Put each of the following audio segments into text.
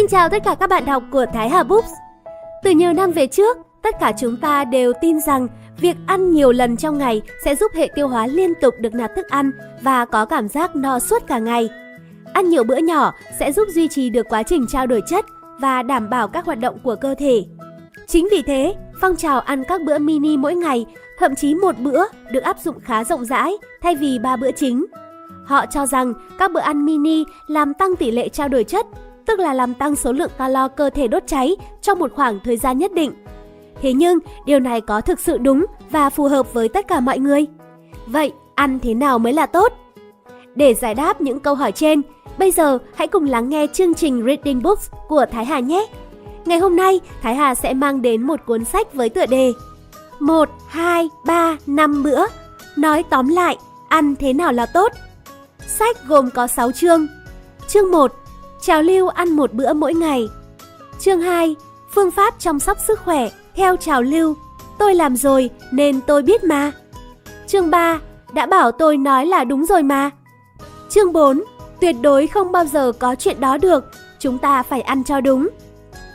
Xin chào tất cả các bạn đọc của Thái Hà Books. Từ nhiều năm về trước, tất cả chúng ta đều tin rằng việc ăn nhiều lần trong ngày sẽ giúp hệ tiêu hóa liên tục được nạp thức ăn và có cảm giác no suốt cả ngày. Ăn nhiều bữa nhỏ sẽ giúp duy trì được quá trình trao đổi chất và đảm bảo các hoạt động của cơ thể. Chính vì thế, phong trào ăn các bữa mini mỗi ngày, thậm chí một bữa được áp dụng khá rộng rãi thay vì ba bữa chính. Họ cho rằng các bữa ăn mini làm tăng tỷ lệ trao đổi chất, tức là làm tăng số lượng calo cơ thể đốt cháy trong một khoảng thời gian nhất định. Thế nhưng, điều này có thực sự đúng và phù hợp với tất cả mọi người? Vậy, ăn thế nào mới là tốt? Để giải đáp những câu hỏi trên, bây giờ hãy cùng lắng nghe chương trình Reading Books của Thái Hà nhé! Ngày hôm nay, Thái Hà sẽ mang đến một cuốn sách với tựa đề 1, 2, 3, 5 bữa Nói tóm lại, ăn thế nào là tốt? Sách gồm có 6 chương. Chương 1. Trào lưu ăn một bữa mỗi ngày. Chương 2. Phương pháp chăm sóc sức khỏe theo trào lưu. Tôi làm rồi nên tôi biết mà. Chương 3. Đã bảo tôi nói là đúng rồi mà. Chương 4. Tuyệt đối không bao giờ có chuyện đó được. Chúng ta phải ăn cho đúng.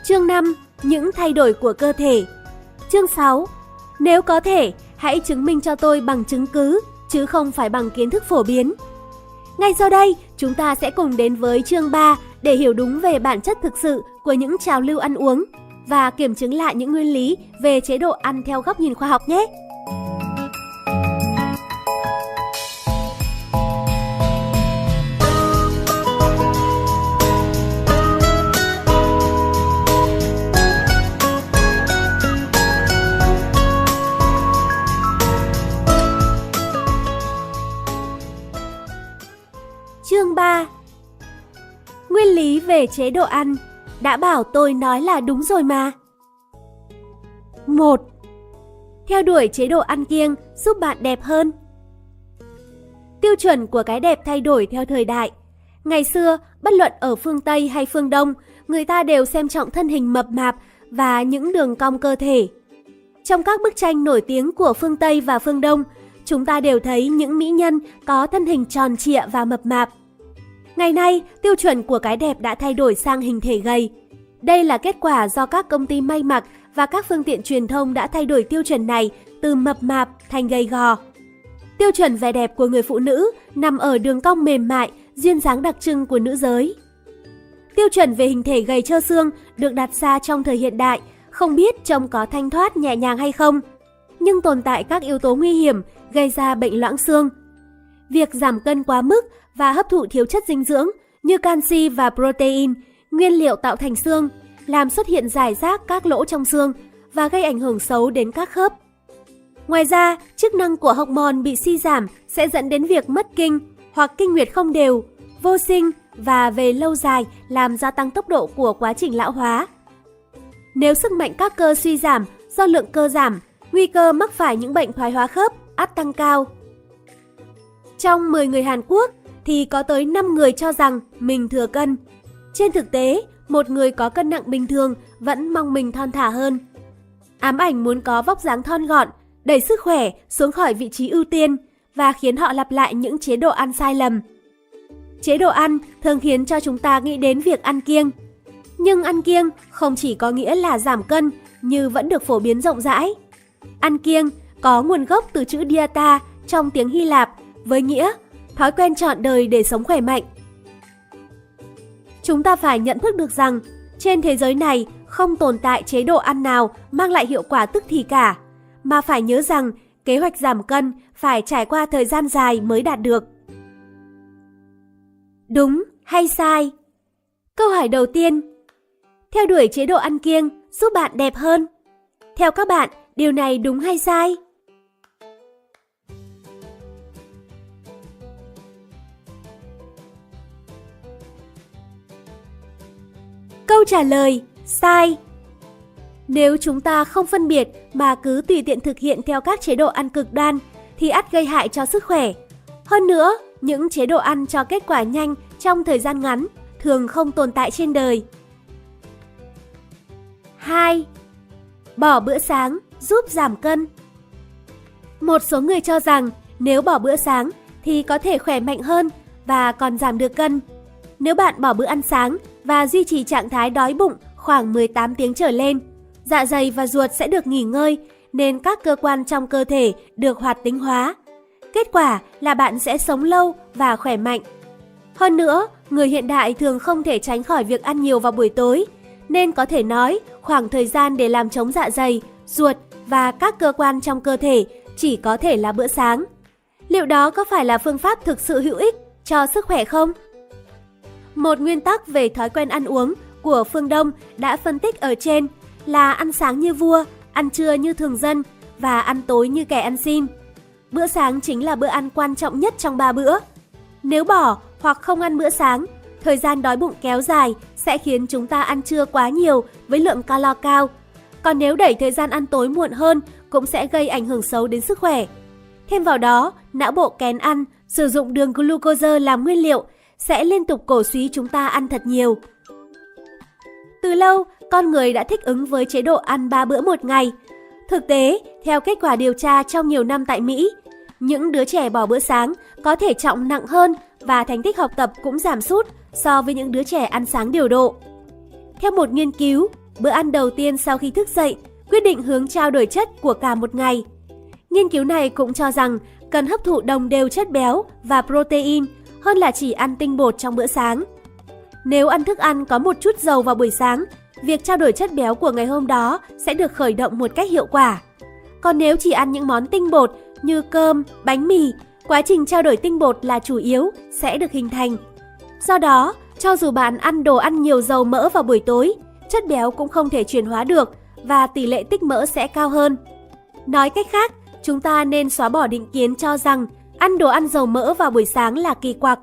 Chương 5. Những thay đổi của cơ thể. Chương 6. Nếu có thể, hãy chứng minh cho tôi bằng chứng cứ, chứ không phải bằng kiến thức phổ biến. Ngay sau đây, chúng ta sẽ cùng đến với chương 3 để hiểu đúng về bản chất thực sự của những trào lưu ăn uống và kiểm chứng lại những nguyên lý về chế độ ăn theo góc nhìn khoa học nhé. Về chế độ ăn Đã bảo tôi nói là đúng rồi mà 1. Theo đuổi chế độ ăn kiêng giúp bạn đẹp hơn Tiêu chuẩn của cái đẹp thay đổi theo thời đại Ngày xưa, bất luận ở phương Tây hay phương Đông, người ta đều xem trọng thân hình mập mạp và những đường cong cơ thể. Trong các bức tranh nổi tiếng của phương Tây và phương Đông, chúng ta đều thấy những mỹ nhân có thân hình tròn trịa và mập mạp. Ngày nay, tiêu chuẩn của cái đẹp đã thay đổi sang hình thể gầy. Đây là kết quả do các công ty may mặc và các phương tiện truyền thông đã thay đổi tiêu chuẩn này từ mập mạp thành gầy gò. Tiêu chuẩn vẻ đẹp của người phụ nữ nằm ở đường cong mềm mại, duyên dáng đặc trưng của nữ giới. Tiêu chuẩn về hình thể gầy trơ xương được đặt ra trong thời hiện đại, không biết trông có thanh thoát nhẹ nhàng hay không, nhưng tồn tại các yếu tố nguy hiểm gây ra bệnh loãng xương. Việc giảm cân quá mức và hấp thụ thiếu chất dinh dưỡng như canxi và protein, nguyên liệu tạo thành xương, làm xuất hiện giải rác các lỗ trong xương và gây ảnh hưởng xấu đến các khớp. Ngoài ra, chức năng của hormone bị suy giảm sẽ dẫn đến việc mất kinh hoặc kinh nguyệt không đều, vô sinh và về lâu dài làm gia tăng tốc độ của quá trình lão hóa. Nếu sức mạnh các cơ suy giảm do lượng cơ giảm, nguy cơ mắc phải những bệnh thoái hóa khớp áp tăng cao. Trong 10 người Hàn Quốc thì có tới 5 người cho rằng mình thừa cân. Trên thực tế, một người có cân nặng bình thường vẫn mong mình thon thả hơn. Ám ảnh muốn có vóc dáng thon gọn, đẩy sức khỏe xuống khỏi vị trí ưu tiên và khiến họ lặp lại những chế độ ăn sai lầm. Chế độ ăn thường khiến cho chúng ta nghĩ đến việc ăn kiêng. Nhưng ăn kiêng không chỉ có nghĩa là giảm cân như vẫn được phổ biến rộng rãi. Ăn kiêng có nguồn gốc từ chữ dieta trong tiếng Hy Lạp với nghĩa thói quen chọn đời để sống khỏe mạnh. Chúng ta phải nhận thức được rằng trên thế giới này không tồn tại chế độ ăn nào mang lại hiệu quả tức thì cả, mà phải nhớ rằng kế hoạch giảm cân phải trải qua thời gian dài mới đạt được. Đúng hay sai? Câu hỏi đầu tiên. Theo đuổi chế độ ăn kiêng giúp bạn đẹp hơn. Theo các bạn, điều này đúng hay sai? Câu trả lời sai. Nếu chúng ta không phân biệt mà cứ tùy tiện thực hiện theo các chế độ ăn cực đoan thì ắt gây hại cho sức khỏe. Hơn nữa, những chế độ ăn cho kết quả nhanh trong thời gian ngắn thường không tồn tại trên đời. 2. Bỏ bữa sáng giúp giảm cân. Một số người cho rằng nếu bỏ bữa sáng thì có thể khỏe mạnh hơn và còn giảm được cân. Nếu bạn bỏ bữa ăn sáng và duy trì trạng thái đói bụng khoảng 18 tiếng trở lên. Dạ dày và ruột sẽ được nghỉ ngơi nên các cơ quan trong cơ thể được hoạt tính hóa. Kết quả là bạn sẽ sống lâu và khỏe mạnh. Hơn nữa, người hiện đại thường không thể tránh khỏi việc ăn nhiều vào buổi tối, nên có thể nói khoảng thời gian để làm chống dạ dày, ruột và các cơ quan trong cơ thể chỉ có thể là bữa sáng. Liệu đó có phải là phương pháp thực sự hữu ích cho sức khỏe không? Một nguyên tắc về thói quen ăn uống của phương Đông đã phân tích ở trên là ăn sáng như vua, ăn trưa như thường dân và ăn tối như kẻ ăn xin. Bữa sáng chính là bữa ăn quan trọng nhất trong ba bữa. Nếu bỏ hoặc không ăn bữa sáng, thời gian đói bụng kéo dài sẽ khiến chúng ta ăn trưa quá nhiều với lượng calo cao. Còn nếu đẩy thời gian ăn tối muộn hơn cũng sẽ gây ảnh hưởng xấu đến sức khỏe. Thêm vào đó, não bộ kén ăn, sử dụng đường glucose làm nguyên liệu sẽ liên tục cổ suý chúng ta ăn thật nhiều. Từ lâu, con người đã thích ứng với chế độ ăn 3 bữa một ngày. Thực tế, theo kết quả điều tra trong nhiều năm tại Mỹ, những đứa trẻ bỏ bữa sáng có thể trọng nặng hơn và thành tích học tập cũng giảm sút so với những đứa trẻ ăn sáng điều độ. Theo một nghiên cứu, bữa ăn đầu tiên sau khi thức dậy quyết định hướng trao đổi chất của cả một ngày. Nghiên cứu này cũng cho rằng cần hấp thụ đồng đều chất béo và protein hơn là chỉ ăn tinh bột trong bữa sáng. Nếu ăn thức ăn có một chút dầu vào buổi sáng, việc trao đổi chất béo của ngày hôm đó sẽ được khởi động một cách hiệu quả. Còn nếu chỉ ăn những món tinh bột như cơm, bánh mì, quá trình trao đổi tinh bột là chủ yếu sẽ được hình thành. Do đó, cho dù bạn ăn đồ ăn nhiều dầu mỡ vào buổi tối, chất béo cũng không thể chuyển hóa được và tỷ lệ tích mỡ sẽ cao hơn. Nói cách khác, chúng ta nên xóa bỏ định kiến cho rằng ăn đồ ăn dầu mỡ vào buổi sáng là kỳ quặc,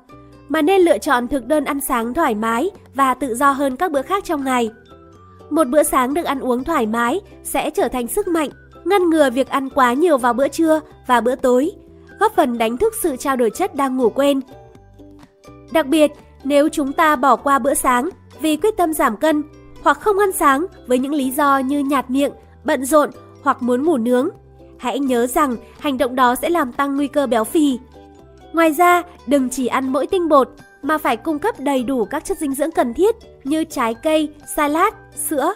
mà nên lựa chọn thực đơn ăn sáng thoải mái và tự do hơn các bữa khác trong ngày. Một bữa sáng được ăn uống thoải mái sẽ trở thành sức mạnh, ngăn ngừa việc ăn quá nhiều vào bữa trưa và bữa tối, góp phần đánh thức sự trao đổi chất đang ngủ quên. Đặc biệt, nếu chúng ta bỏ qua bữa sáng vì quyết tâm giảm cân hoặc không ăn sáng với những lý do như nhạt miệng, bận rộn hoặc muốn ngủ nướng, hãy nhớ rằng hành động đó sẽ làm tăng nguy cơ béo phì. Ngoài ra, đừng chỉ ăn mỗi tinh bột mà phải cung cấp đầy đủ các chất dinh dưỡng cần thiết như trái cây, salad, sữa.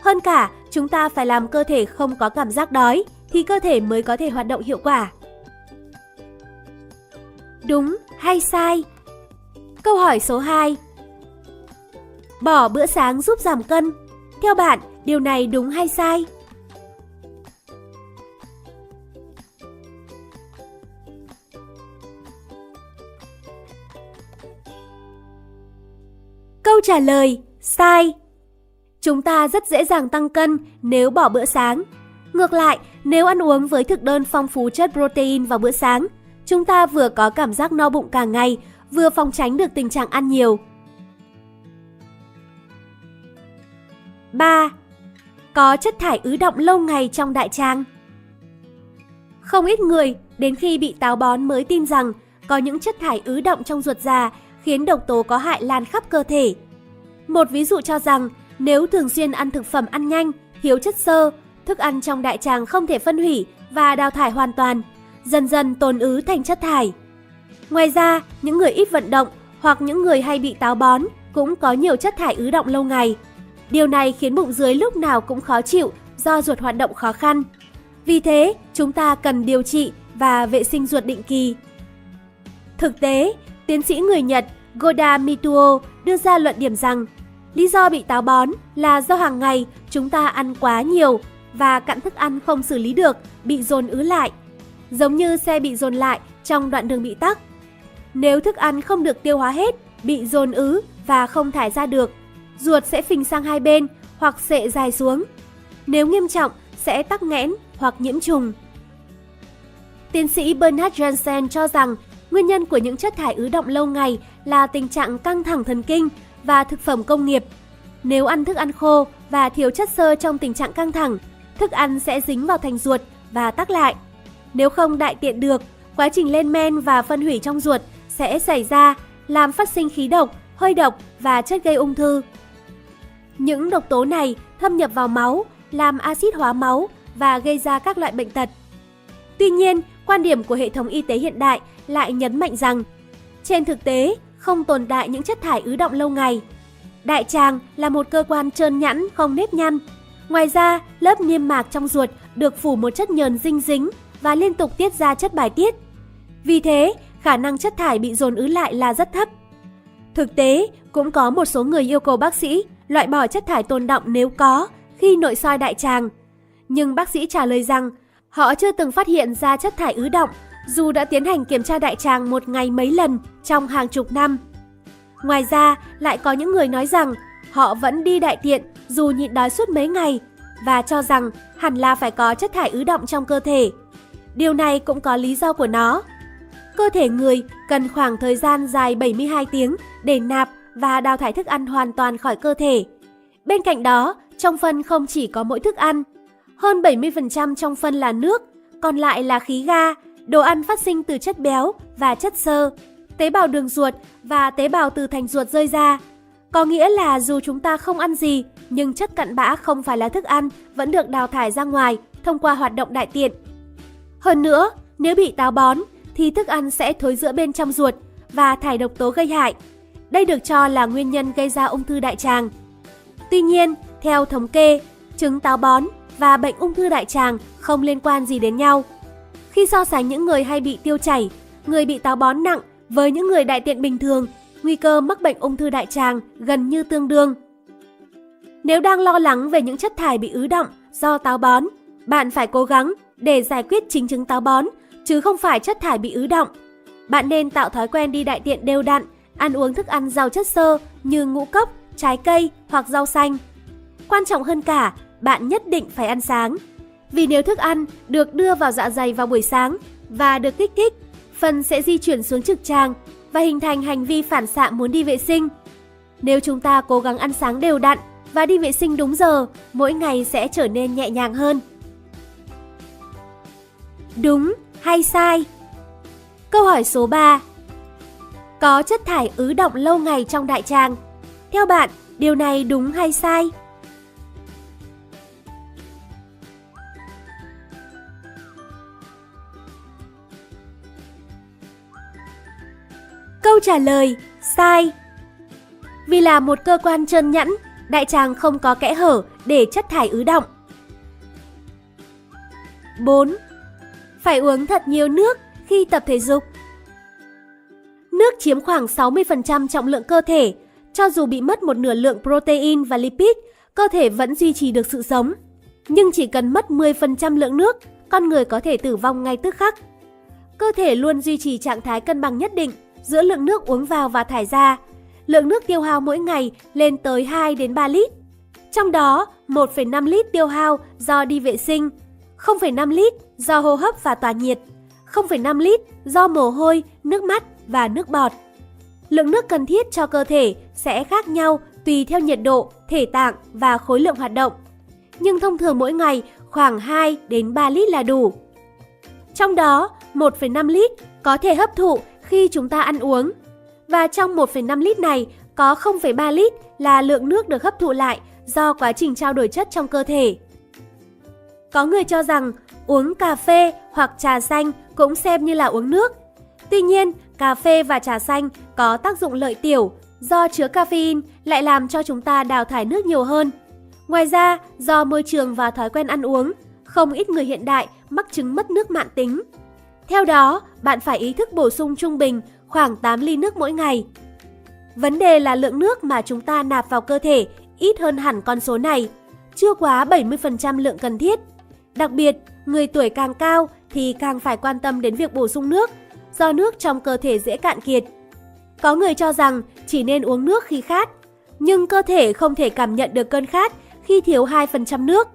Hơn cả, chúng ta phải làm cơ thể không có cảm giác đói thì cơ thể mới có thể hoạt động hiệu quả. Đúng hay sai? Câu hỏi số 2. Bỏ bữa sáng giúp giảm cân. Theo bạn, điều này đúng hay sai? Câu trả lời sai. Chúng ta rất dễ dàng tăng cân nếu bỏ bữa sáng. Ngược lại, nếu ăn uống với thực đơn phong phú chất protein vào bữa sáng, chúng ta vừa có cảm giác no bụng cả ngày, vừa phòng tránh được tình trạng ăn nhiều. 3. Có chất thải ứ động lâu ngày trong đại tràng. Không ít người đến khi bị táo bón mới tin rằng có những chất thải ứ động trong ruột già khiến độc tố có hại lan khắp cơ thể. Một ví dụ cho rằng nếu thường xuyên ăn thực phẩm ăn nhanh, thiếu chất xơ, thức ăn trong đại tràng không thể phân hủy và đào thải hoàn toàn, dần dần tồn ứ thành chất thải. Ngoài ra, những người ít vận động hoặc những người hay bị táo bón cũng có nhiều chất thải ứ động lâu ngày. Điều này khiến bụng dưới lúc nào cũng khó chịu do ruột hoạt động khó khăn. Vì thế, chúng ta cần điều trị và vệ sinh ruột định kỳ. Thực tế, tiến sĩ người Nhật Goda Mituo đưa ra luận điểm rằng lý do bị táo bón là do hàng ngày chúng ta ăn quá nhiều và cặn thức ăn không xử lý được, bị dồn ứ lại. Giống như xe bị dồn lại trong đoạn đường bị tắc. Nếu thức ăn không được tiêu hóa hết, bị dồn ứ và không thải ra được, ruột sẽ phình sang hai bên hoặc sệ dài xuống. Nếu nghiêm trọng sẽ tắc nghẽn hoặc nhiễm trùng. Tiến sĩ Bernard Jensen cho rằng nguyên nhân của những chất thải ứ động lâu ngày là tình trạng căng thẳng thần kinh và thực phẩm công nghiệp. Nếu ăn thức ăn khô và thiếu chất xơ trong tình trạng căng thẳng, thức ăn sẽ dính vào thành ruột và tắc lại. Nếu không đại tiện được, quá trình lên men và phân hủy trong ruột sẽ xảy ra, làm phát sinh khí độc, hơi độc và chất gây ung thư. Những độc tố này thâm nhập vào máu, làm axit hóa máu và gây ra các loại bệnh tật. Tuy nhiên, quan điểm của hệ thống y tế hiện đại lại nhấn mạnh rằng trên thực tế không tồn tại những chất thải ứ động lâu ngày. Đại tràng là một cơ quan trơn nhẵn, không nếp nhăn. Ngoài ra, lớp niêm mạc trong ruột được phủ một chất nhờn dinh dính và liên tục tiết ra chất bài tiết. Vì thế, khả năng chất thải bị dồn ứ lại là rất thấp. Thực tế, cũng có một số người yêu cầu bác sĩ loại bỏ chất thải tồn động nếu có khi nội soi đại tràng. Nhưng bác sĩ trả lời rằng họ chưa từng phát hiện ra chất thải ứ động dù đã tiến hành kiểm tra đại tràng một ngày mấy lần trong hàng chục năm. Ngoài ra, lại có những người nói rằng họ vẫn đi đại tiện dù nhịn đói suốt mấy ngày và cho rằng hẳn là phải có chất thải ứ động trong cơ thể. Điều này cũng có lý do của nó. Cơ thể người cần khoảng thời gian dài 72 tiếng để nạp và đào thải thức ăn hoàn toàn khỏi cơ thể. Bên cạnh đó, trong phân không chỉ có mỗi thức ăn. Hơn 70% trong phân là nước, còn lại là khí ga, đồ ăn phát sinh từ chất béo và chất xơ, tế bào đường ruột và tế bào từ thành ruột rơi ra. Có nghĩa là dù chúng ta không ăn gì, nhưng chất cặn bã không phải là thức ăn vẫn được đào thải ra ngoài thông qua hoạt động đại tiện. Hơn nữa, nếu bị táo bón thì thức ăn sẽ thối giữa bên trong ruột và thải độc tố gây hại. Đây được cho là nguyên nhân gây ra ung thư đại tràng. Tuy nhiên, theo thống kê, chứng táo bón và bệnh ung thư đại tràng không liên quan gì đến nhau. Khi so sánh những người hay bị tiêu chảy, người bị táo bón nặng với những người đại tiện bình thường, nguy cơ mắc bệnh ung thư đại tràng gần như tương đương. Nếu đang lo lắng về những chất thải bị ứ động do táo bón, bạn phải cố gắng để giải quyết chính chứng táo bón, chứ không phải chất thải bị ứ động. Bạn nên tạo thói quen đi đại tiện đều đặn, ăn uống thức ăn giàu chất xơ như ngũ cốc, trái cây hoặc rau xanh. Quan trọng hơn cả, bạn nhất định phải ăn sáng. Vì nếu thức ăn được đưa vào dạ dày vào buổi sáng và được kích thích, phần sẽ di chuyển xuống trực tràng và hình thành hành vi phản xạ muốn đi vệ sinh. Nếu chúng ta cố gắng ăn sáng đều đặn và đi vệ sinh đúng giờ, mỗi ngày sẽ trở nên nhẹ nhàng hơn. Đúng hay sai? Câu hỏi số 3. Có chất thải ứ động lâu ngày trong đại tràng. Theo bạn, điều này đúng hay sai? Câu trả lời sai. Vì là một cơ quan trơn nhẵn, đại tràng không có kẽ hở để chất thải ứ động. 4. Phải uống thật nhiều nước khi tập thể dục. Nước chiếm khoảng 60% trọng lượng cơ thể, cho dù bị mất một nửa lượng protein và lipid, cơ thể vẫn duy trì được sự sống. Nhưng chỉ cần mất 10% lượng nước, con người có thể tử vong ngay tức khắc. Cơ thể luôn duy trì trạng thái cân bằng nhất định giữa lượng nước uống vào và thải ra. Lượng nước tiêu hao mỗi ngày lên tới 2 đến 3 lít. Trong đó, 1,5 lít tiêu hao do đi vệ sinh, 0,5 lít do hô hấp và tỏa nhiệt, 0,5 lít do mồ hôi, nước mắt và nước bọt. Lượng nước cần thiết cho cơ thể sẽ khác nhau tùy theo nhiệt độ, thể tạng và khối lượng hoạt động. Nhưng thông thường mỗi ngày khoảng 2 đến 3 lít là đủ. Trong đó, 1,5 lít có thể hấp thụ khi chúng ta ăn uống. Và trong 1,5 lít này có 0,3 lít là lượng nước được hấp thụ lại do quá trình trao đổi chất trong cơ thể. Có người cho rằng uống cà phê hoặc trà xanh cũng xem như là uống nước. Tuy nhiên, cà phê và trà xanh có tác dụng lợi tiểu do chứa caffeine lại làm cho chúng ta đào thải nước nhiều hơn. Ngoài ra, do môi trường và thói quen ăn uống, không ít người hiện đại mắc chứng mất nước mạn tính. Theo đó, bạn phải ý thức bổ sung trung bình khoảng 8 ly nước mỗi ngày. Vấn đề là lượng nước mà chúng ta nạp vào cơ thể ít hơn hẳn con số này, chưa quá 70% lượng cần thiết. Đặc biệt, người tuổi càng cao thì càng phải quan tâm đến việc bổ sung nước, do nước trong cơ thể dễ cạn kiệt. Có người cho rằng chỉ nên uống nước khi khát, nhưng cơ thể không thể cảm nhận được cơn khát khi thiếu 2% nước.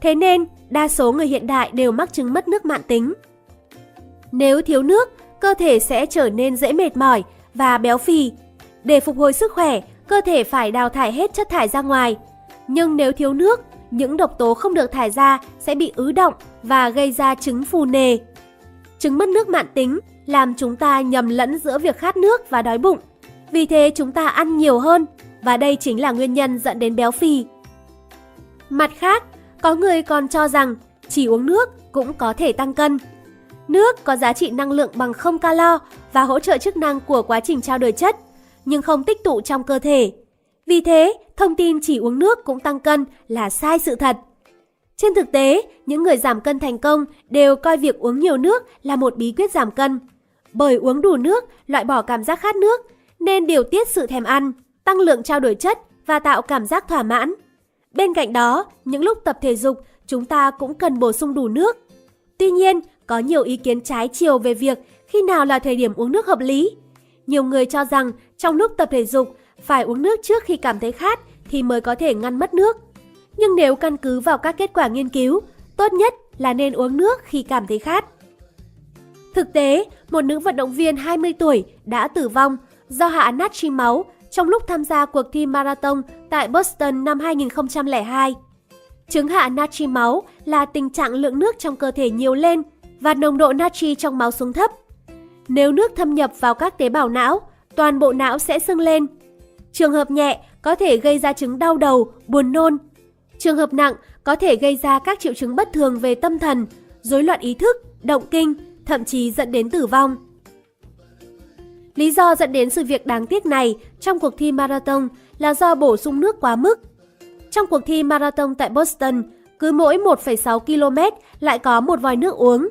Thế nên, đa số người hiện đại đều mắc chứng mất nước mạn tính. Nếu thiếu nước, cơ thể sẽ trở nên dễ mệt mỏi và béo phì. Để phục hồi sức khỏe, cơ thể phải đào thải hết chất thải ra ngoài. Nhưng nếu thiếu nước, những độc tố không được thải ra sẽ bị ứ động và gây ra chứng phù nề. Chứng mất nước mạn tính làm chúng ta nhầm lẫn giữa việc khát nước và đói bụng. Vì thế chúng ta ăn nhiều hơn và đây chính là nguyên nhân dẫn đến béo phì. Mặt khác, có người còn cho rằng chỉ uống nước cũng có thể tăng cân. Nước có giá trị năng lượng bằng không calo và hỗ trợ chức năng của quá trình trao đổi chất, nhưng không tích tụ trong cơ thể. Vì thế, thông tin chỉ uống nước cũng tăng cân là sai sự thật. Trên thực tế, những người giảm cân thành công đều coi việc uống nhiều nước là một bí quyết giảm cân. Bởi uống đủ nước loại bỏ cảm giác khát nước, nên điều tiết sự thèm ăn, tăng lượng trao đổi chất và tạo cảm giác thỏa mãn. Bên cạnh đó, những lúc tập thể dục, chúng ta cũng cần bổ sung đủ nước. Tuy nhiên, có nhiều ý kiến trái chiều về việc khi nào là thời điểm uống nước hợp lý. Nhiều người cho rằng trong lúc tập thể dục phải uống nước trước khi cảm thấy khát thì mới có thể ngăn mất nước. Nhưng nếu căn cứ vào các kết quả nghiên cứu, tốt nhất là nên uống nước khi cảm thấy khát. Thực tế, một nữ vận động viên 20 tuổi đã tử vong do hạ natri máu trong lúc tham gia cuộc thi marathon tại Boston năm 2002. Chứng hạ natri máu là tình trạng lượng nước trong cơ thể nhiều lên và nồng độ natri trong máu xuống thấp. Nếu nước thâm nhập vào các tế bào não, toàn bộ não sẽ sưng lên. Trường hợp nhẹ có thể gây ra chứng đau đầu, buồn nôn. Trường hợp nặng có thể gây ra các triệu chứng bất thường về tâm thần, rối loạn ý thức, động kinh, thậm chí dẫn đến tử vong. Lý do dẫn đến sự việc đáng tiếc này trong cuộc thi marathon là do bổ sung nước quá mức. Trong cuộc thi marathon tại Boston, cứ mỗi 1,6 km lại có một vòi nước uống.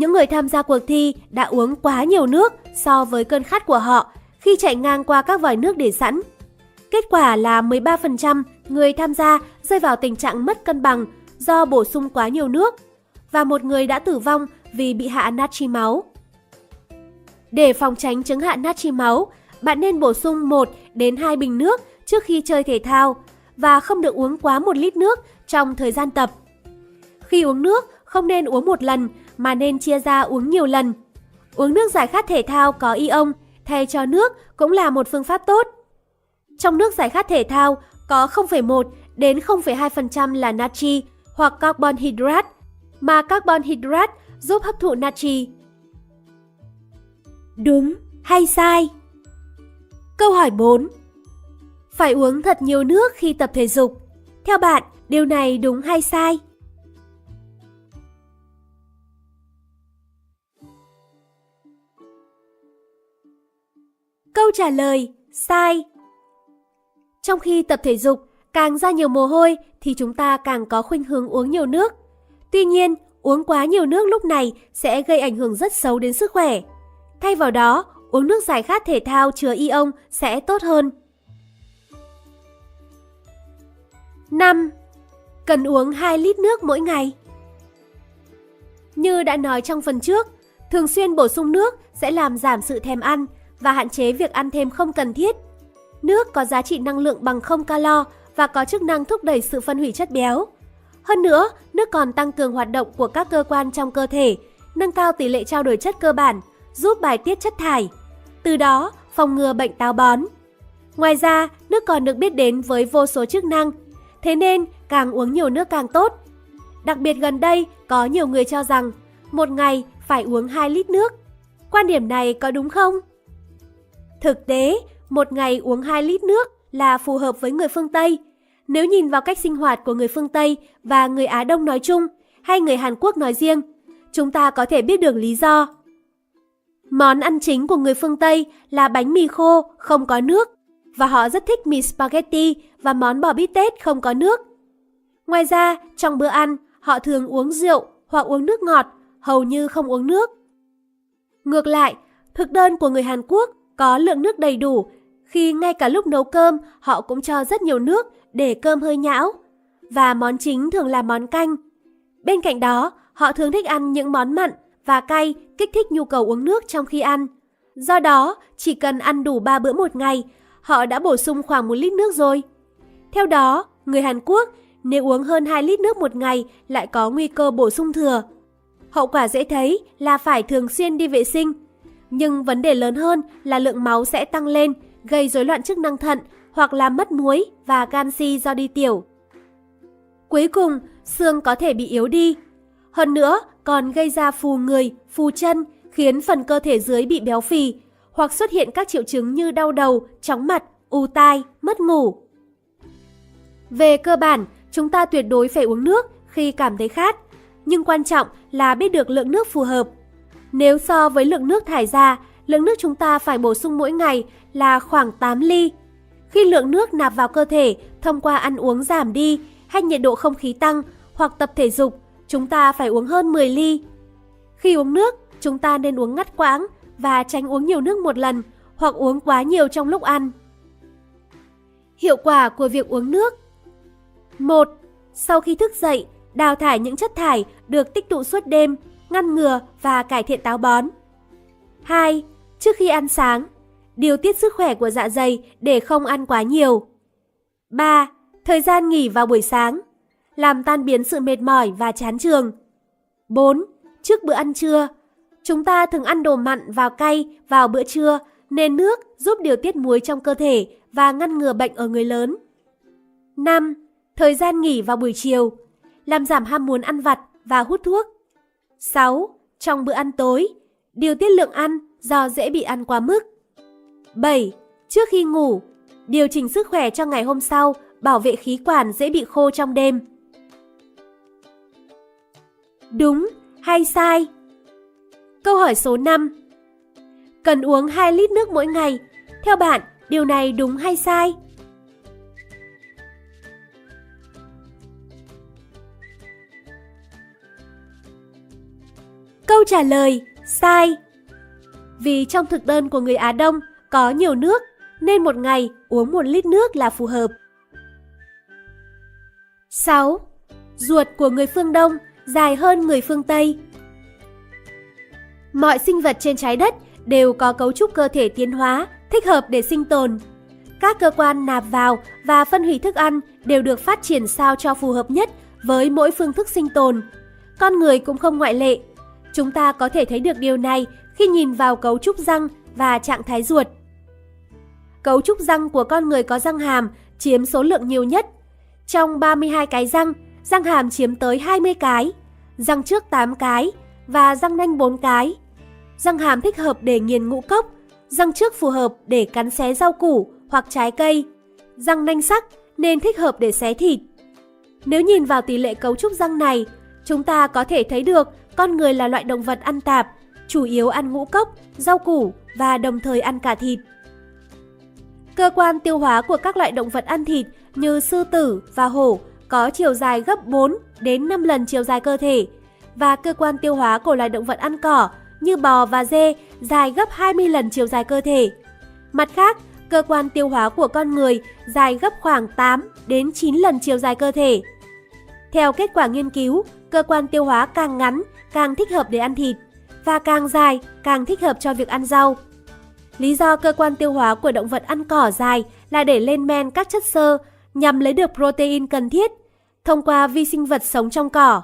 Những người tham gia cuộc thi đã uống quá nhiều nước so với cơn khát của họ khi chạy ngang qua các vòi nước để sẵn. Kết quả là 13% người tham gia rơi vào tình trạng mất cân bằng do bổ sung quá nhiều nước và một người đã tử vong vì bị hạ natri máu. Để phòng tránh chứng hạ natri máu, bạn nên bổ sung 1 đến 2 bình nước trước khi chơi thể thao và không được uống quá 1 lít nước trong thời gian tập. Khi uống nước, không nên uống một lần mà nên chia ra uống nhiều lần. Uống nước giải khát thể thao có ion thay cho nước cũng là một phương pháp tốt. Trong nước giải khát thể thao có 0,1 đến 0,2% là natri hoặc carbon hydrate, mà carbon hydrate giúp hấp thụ natri. Đúng hay sai? Câu hỏi 4. Phải uống thật nhiều nước khi tập thể dục. Theo bạn, điều này đúng hay sai? Câu trả lời sai. Trong khi tập thể dục, càng ra nhiều mồ hôi thì chúng ta càng có khuynh hướng uống nhiều nước. Tuy nhiên, uống quá nhiều nước lúc này sẽ gây ảnh hưởng rất xấu đến sức khỏe. Thay vào đó, uống nước giải khát thể thao chứa ion sẽ tốt hơn. 5. Cần uống 2 lít nước mỗi ngày. Như đã nói trong phần trước, thường xuyên bổ sung nước sẽ làm giảm sự thèm ăn và hạn chế việc ăn thêm không cần thiết. Nước có giá trị năng lượng bằng không calo và có chức năng thúc đẩy sự phân hủy chất béo. Hơn nữa, nước còn tăng cường hoạt động của các cơ quan trong cơ thể, nâng cao tỷ lệ trao đổi chất cơ bản, giúp bài tiết chất thải. Từ đó, phòng ngừa bệnh táo bón. Ngoài ra, nước còn được biết đến với vô số chức năng. Thế nên, càng uống nhiều nước càng tốt. Đặc biệt gần đây, có nhiều người cho rằng một ngày phải uống 2 lít nước. Quan điểm này có đúng không? Thực tế, một ngày uống 2 lít nước là phù hợp với người phương Tây. Nếu nhìn vào cách sinh hoạt của người phương Tây và người Á Đông nói chung, hay người Hàn Quốc nói riêng, chúng ta có thể biết được lý do. Món ăn chính của người phương Tây là bánh mì khô không có nước và họ rất thích mì spaghetti và món bò bít tết không có nước. Ngoài ra, trong bữa ăn, họ thường uống rượu hoặc uống nước ngọt, hầu như không uống nước. Ngược lại, thực đơn của người Hàn Quốc có lượng nước đầy đủ khi ngay cả lúc nấu cơm họ cũng cho rất nhiều nước để cơm hơi nhão. Và món chính thường là món canh. Bên cạnh đó, họ thường thích ăn những món mặn và cay kích thích nhu cầu uống nước trong khi ăn. Do đó, chỉ cần ăn đủ 3 bữa một ngày, họ đã bổ sung khoảng 1 lít nước rồi. Theo đó, người Hàn Quốc nếu uống hơn 2 lít nước một ngày lại có nguy cơ bổ sung thừa. Hậu quả dễ thấy là phải thường xuyên đi vệ sinh. Nhưng vấn đề lớn hơn là lượng máu sẽ tăng lên, gây rối loạn chức năng thận hoặc làm mất muối và canxi do đi tiểu. Cuối cùng, xương có thể bị yếu đi. Hơn nữa, còn gây ra phù người, phù chân, khiến phần cơ thể dưới bị béo phì, hoặc xuất hiện các triệu chứng như đau đầu, chóng mặt, u tai, mất ngủ. Về cơ bản, chúng ta tuyệt đối phải uống nước khi cảm thấy khát, nhưng quan trọng là biết được lượng nước phù hợp. Nếu so với lượng nước thải ra, lượng nước chúng ta phải bổ sung mỗi ngày là khoảng 8 ly. Khi lượng nước nạp vào cơ thể thông qua ăn uống giảm đi hay nhiệt độ không khí tăng hoặc tập thể dục, chúng ta phải uống hơn 10 ly. Khi uống nước, chúng ta nên uống ngắt quãng và tránh uống nhiều nước một lần hoặc uống quá nhiều trong lúc ăn. Hiệu quả của việc uống nước 1. Sau khi thức dậy, đào thải những chất thải được tích tụ suốt đêm, ngăn ngừa và cải thiện táo bón. 2. Trước khi ăn sáng, điều tiết sức khỏe của dạ dày để không ăn quá nhiều. 3. Thời gian nghỉ vào buổi sáng, làm tan biến sự mệt mỏi và chán trường. 4. Trước bữa ăn trưa, chúng ta thường ăn đồ mặn vào cay vào bữa trưa nên nước giúp điều tiết muối trong cơ thể và ngăn ngừa bệnh ở người lớn. 5. Thời gian nghỉ vào buổi chiều, làm giảm ham muốn ăn vặt và hút thuốc. 6. Trong bữa ăn tối, điều tiết lượng ăn do dễ bị ăn quá mức. 7. Trước khi ngủ, điều chỉnh sức khỏe cho ngày hôm sau, bảo vệ khí quản dễ bị khô trong đêm. Đúng hay sai? Câu hỏi số 5. Cần uống 2 lít nước mỗi ngày. Theo bạn, điều này đúng hay sai? Câu trả lời, sai. Vì trong thực đơn của người Á Đông có nhiều nước, nên một ngày uống một lít nước là phù hợp. 6. Ruột của người phương Đông dài hơn người phương Tây. Mọi sinh vật trên trái đất đều có cấu trúc cơ thể tiến hóa, thích hợp để sinh tồn. Các cơ quan nạp vào và phân hủy thức ăn đều được phát triển sao cho phù hợp nhất với mỗi phương thức sinh tồn. Con người cũng không ngoại lệ. Chúng ta có thể thấy được điều này khi nhìn vào cấu trúc răng và trạng thái ruột. Cấu trúc răng của con người có răng hàm chiếm số lượng nhiều nhất. Trong 32 cái răng, răng hàm chiếm tới 20 cái, răng trước 8 cái và răng nanh 4 cái. Răng hàm thích hợp để nghiền ngũ cốc, răng trước phù hợp để cắn xé rau củ hoặc trái cây. Răng nanh sắc nên thích hợp để xé thịt. Nếu nhìn vào tỷ lệ cấu trúc răng này, chúng ta có thể thấy được con người là loại động vật ăn tạp, chủ yếu ăn ngũ cốc, rau củ và đồng thời ăn cả thịt. Cơ quan tiêu hóa của các loại động vật ăn thịt như sư tử và hổ có chiều dài gấp 4 đến 5 lần chiều dài cơ thể và cơ quan tiêu hóa của loài động vật ăn cỏ như bò và dê dài gấp 20 lần chiều dài cơ thể. Mặt khác, cơ quan tiêu hóa của con người dài gấp khoảng 8 đến 9 lần chiều dài cơ thể. Theo kết quả nghiên cứu, cơ quan tiêu hóa càng ngắn càng thích hợp để ăn thịt và càng dài càng thích hợp cho việc ăn rau. Lý do cơ quan tiêu hóa của động vật ăn cỏ dài là để lên men các chất xơ nhằm lấy được protein cần thiết thông qua vi sinh vật sống trong cỏ.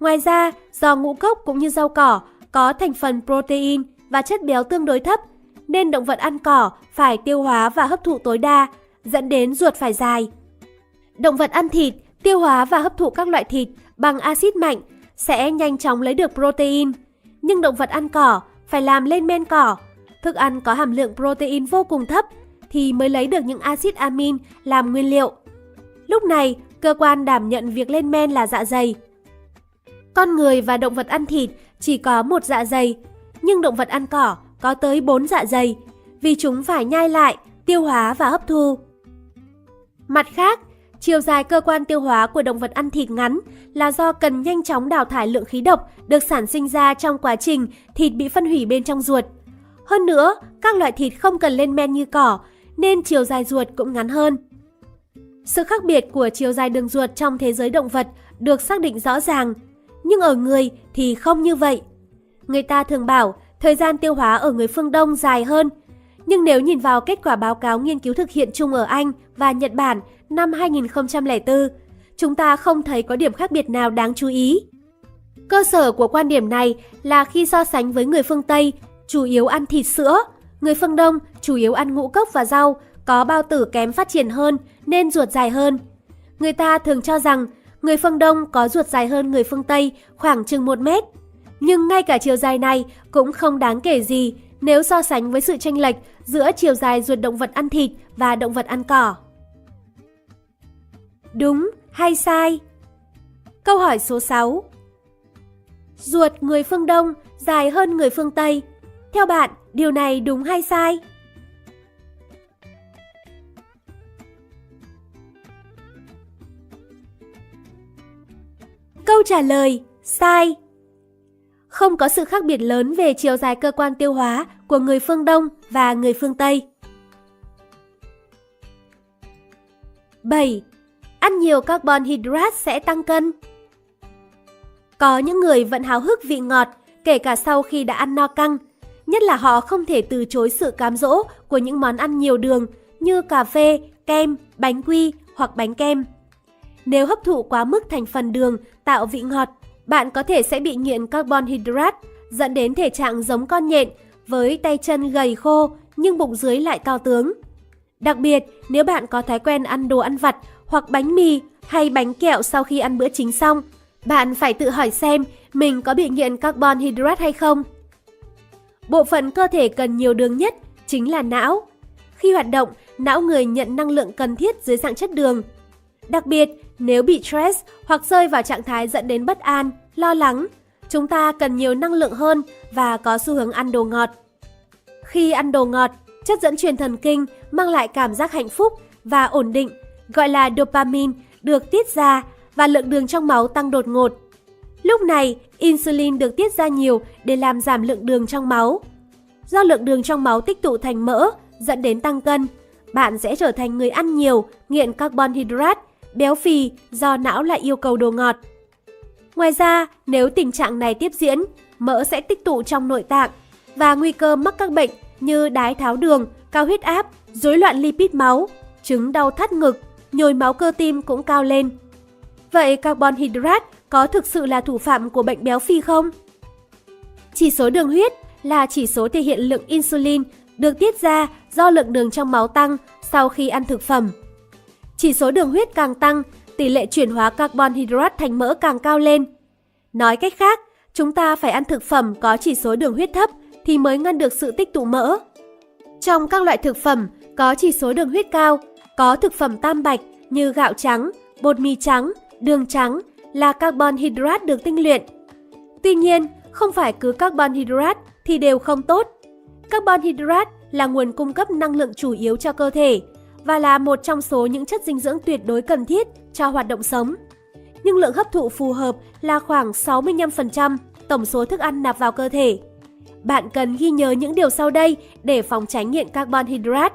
Ngoài ra, do ngũ cốc cũng như rau cỏ có thành phần protein và chất béo tương đối thấp, nên động vật ăn cỏ phải tiêu hóa và hấp thụ tối đa, dẫn đến ruột phải dài. Động vật ăn thịt tiêu hóa và hấp thụ các loại thịt bằng axit mạnh sẽ nhanh chóng lấy được protein. Nhưng động vật ăn cỏ phải làm lên men cỏ. Thức ăn có hàm lượng protein vô cùng thấp thì mới lấy được những axit amin làm nguyên liệu. Lúc này, cơ quan đảm nhận việc lên men là dạ dày. Con người và động vật ăn thịt chỉ có một dạ dày, nhưng động vật ăn cỏ có tới 4 dạ dày vì chúng phải nhai lại, tiêu hóa và hấp thu. Mặt khác, chiều dài cơ quan tiêu hóa của động vật ăn thịt ngắn là do cần nhanh chóng đào thải lượng khí độc được sản sinh ra trong quá trình thịt bị phân hủy bên trong ruột. Hơn nữa, các loại thịt không cần lên men như cỏ nên chiều dài ruột cũng ngắn hơn. Sự khác biệt của chiều dài đường ruột trong thế giới động vật được xác định rõ ràng, nhưng ở người thì không như vậy. Người ta thường bảo thời gian tiêu hóa ở người phương Đông dài hơn, nhưng nếu nhìn vào kết quả báo cáo nghiên cứu thực hiện chung ở Anh và Nhật Bản năm 2004, chúng ta không thấy có điểm khác biệt nào đáng chú ý. Cơ sở của quan điểm này là khi so sánh với người phương Tây chủ yếu ăn thịt sữa, người phương Đông chủ yếu ăn ngũ cốc và rau, có bao tử kém phát triển hơn nên ruột dài hơn. Người ta thường cho rằng người phương Đông có ruột dài hơn người phương Tây khoảng chừng 1 mét. Nhưng ngay cả chiều dài này cũng không đáng kể gì nếu so sánh với sự chênh lệch giữa chiều dài ruột động vật ăn thịt và động vật ăn cỏ. Đúng hay sai? Câu hỏi số 6 Ruột người phương Đông dài hơn người phương Tây. Theo bạn, điều này đúng hay sai? Câu trả lời sai. Không có sự khác biệt lớn về chiều dài cơ quan tiêu hóa của người phương Đông và người phương Tây. 7. Ăn nhiều carbon hydrate sẽ tăng cân. Có những người vẫn háo hức vị ngọt, kể cả sau khi đã ăn no căng. Nhất là họ không thể từ chối sự cám dỗ của những món ăn nhiều đường như cà phê, kem, bánh quy hoặc bánh kem. Nếu hấp thụ quá mức thành phần đường tạo vị ngọt, bạn có thể sẽ bị nghiện carbon hydrate, dẫn đến thể trạng giống con nhện với tay chân gầy khô nhưng bụng dưới lại cao tướng. Đặc biệt, nếu bạn có thói quen ăn đồ ăn vặt hoặc bánh mì hay bánh kẹo sau khi ăn bữa chính xong, bạn phải tự hỏi xem mình có bị nghiện carbon hydrate hay không. Bộ phận cơ thể cần nhiều đường nhất chính là não. Khi hoạt động, não người nhận năng lượng cần thiết dưới dạng chất đường. Đặc biệt, nếu bị stress hoặc rơi vào trạng thái dẫn đến bất an, lo lắng, chúng ta cần nhiều năng lượng hơn và có xu hướng ăn đồ ngọt. Khi ăn đồ ngọt, chất dẫn truyền thần kinh mang lại cảm giác hạnh phúc và ổn định, gọi là dopamine, được tiết ra và lượng đường trong máu tăng đột ngột. Lúc này, insulin được tiết ra nhiều để làm giảm lượng đường trong máu. Do lượng đường trong máu tích tụ thành mỡ, dẫn đến tăng cân, bạn sẽ trở thành người ăn nhiều, nghiện carbon hydrate, béo phì do não lại yêu cầu đồ ngọt. Ngoài ra, nếu tình trạng này tiếp diễn, mỡ sẽ tích tụ trong nội tạng và nguy cơ mắc các bệnh như đái tháo đường, cao huyết áp, rối loạn lipid máu, chứng đau thắt ngực, nhồi máu cơ tim cũng cao lên. Vậy carbon hydrate có thực sự là thủ phạm của bệnh béo phì không? Chỉ số đường huyết là chỉ số thể hiện lượng insulin được tiết ra do lượng đường trong máu tăng sau khi ăn thực phẩm. Chỉ số đường huyết càng tăng, tỷ lệ chuyển hóa carbon hydrate thành mỡ càng cao lên. Nói cách khác, chúng ta phải ăn thực phẩm có chỉ số đường huyết thấp thì mới ngăn được sự tích tụ mỡ. Trong các loại thực phẩm có chỉ số đường huyết cao, có thực phẩm tam bạch như gạo trắng, bột mì trắng, đường trắng là carbon hydrate được tinh luyện. Tuy nhiên, không phải cứ carbon hydrate thì đều không tốt. Carbon hydrate là nguồn cung cấp năng lượng chủ yếu cho cơ thể và là một trong số những chất dinh dưỡng tuyệt đối cần thiết cho hoạt động sống. Nhưng lượng hấp thụ phù hợp là khoảng 65% tổng số thức ăn nạp vào cơ thể. Bạn cần ghi nhớ những điều sau đây để phòng tránh nghiện carbon hydrate.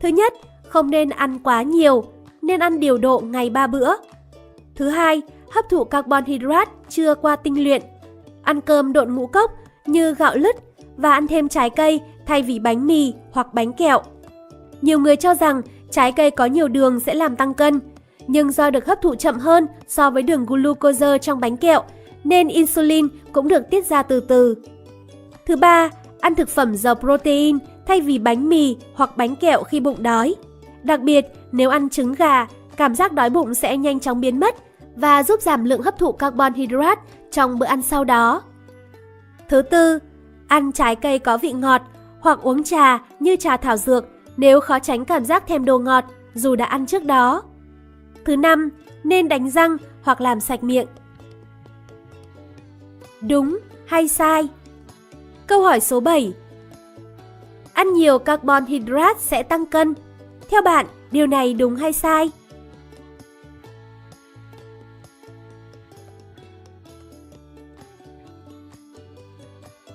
Thứ nhất, không nên ăn quá nhiều, nên ăn điều độ ngày 3 bữa. Thứ hai, hấp thụ carbon hydrate chưa qua tinh luyện. Ăn cơm độn ngũ cốc như gạo lứt và ăn thêm trái cây thay vì bánh mì hoặc bánh kẹo. Nhiều người cho rằng trái cây có nhiều đường sẽ làm tăng cân, nhưng do được hấp thụ chậm hơn so với đường glucose trong bánh kẹo, nên insulin cũng được tiết ra từ từ. Thứ ba, ăn thực phẩm giàu protein thay vì bánh mì hoặc bánh kẹo khi bụng đói. Đặc biệt, nếu ăn trứng gà, cảm giác đói bụng sẽ nhanh chóng biến mất và giúp giảm lượng hấp thụ carbon hydrate trong bữa ăn sau đó. Thứ tư, ăn trái cây có vị ngọt hoặc uống trà như trà thảo dược nếu khó tránh cảm giác thèm đồ ngọt dù đã ăn trước đó. Thứ năm, nên đánh răng hoặc làm sạch miệng. Đúng hay sai? Câu hỏi số 7. Ăn nhiều carbon hydrate sẽ tăng cân. Theo bạn, điều này đúng hay sai?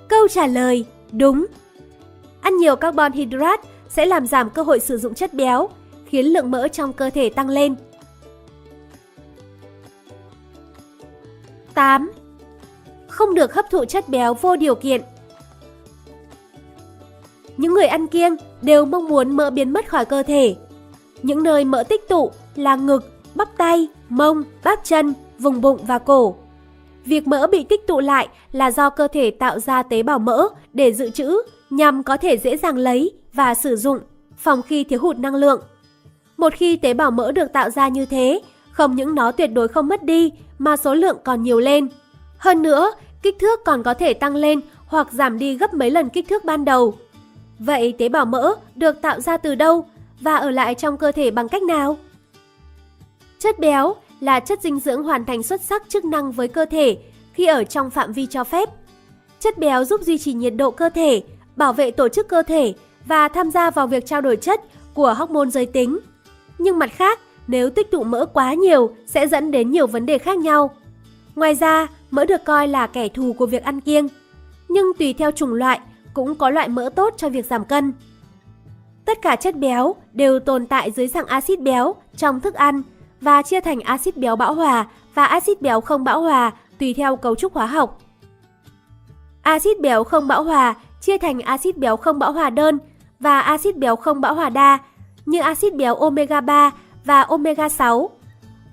Câu trả lời đúng. Ăn nhiều carbon hydrate sẽ làm giảm cơ hội sử dụng chất béo, khiến lượng mỡ trong cơ thể tăng lên. 8. Không được hấp thụ chất béo vô điều kiện. Những người ăn kiêng đều mong muốn mỡ biến mất khỏi cơ thể. Những nơi mỡ tích tụ là ngực, bắp tay, mông, bắp chân, vùng bụng và cổ. Việc mỡ bị tích tụ lại là do cơ thể tạo ra tế bào mỡ để dự trữ nhằm có thể dễ dàng lấy và sử dụng phòng khi thiếu hụt năng lượng. Một khi tế bào mỡ được tạo ra như thế, không những nó tuyệt đối không mất đi mà số lượng còn nhiều lên. Hơn nữa, kích thước còn có thể tăng lên hoặc giảm đi gấp mấy lần kích thước ban đầu. Vậy tế bào mỡ được tạo ra từ đâu và ở lại trong cơ thể bằng cách nào? Chất béo là chất dinh dưỡng hoàn thành xuất sắc chức năng với cơ thể khi ở trong phạm vi cho phép. Chất béo giúp duy trì nhiệt độ cơ thể, bảo vệ tổ chức cơ thể và tham gia vào việc trao đổi chất của hormone giới tính. Nhưng mặt khác, nếu tích tụ mỡ quá nhiều sẽ dẫn đến nhiều vấn đề khác nhau. Ngoài ra, mỡ được coi là kẻ thù của việc ăn kiêng. Nhưng tùy theo chủng loại, cũng có loại mỡ tốt cho việc giảm cân. Tất cả chất béo đều tồn tại dưới dạng axit béo trong thức ăn và chia thành axit béo bão hòa và axit béo không bão hòa tùy theo cấu trúc hóa học. Axit béo không bão hòa chia thành axit béo không bão hòa đơn và axit béo không bão hòa đa như axit béo omega 3 và omega 6.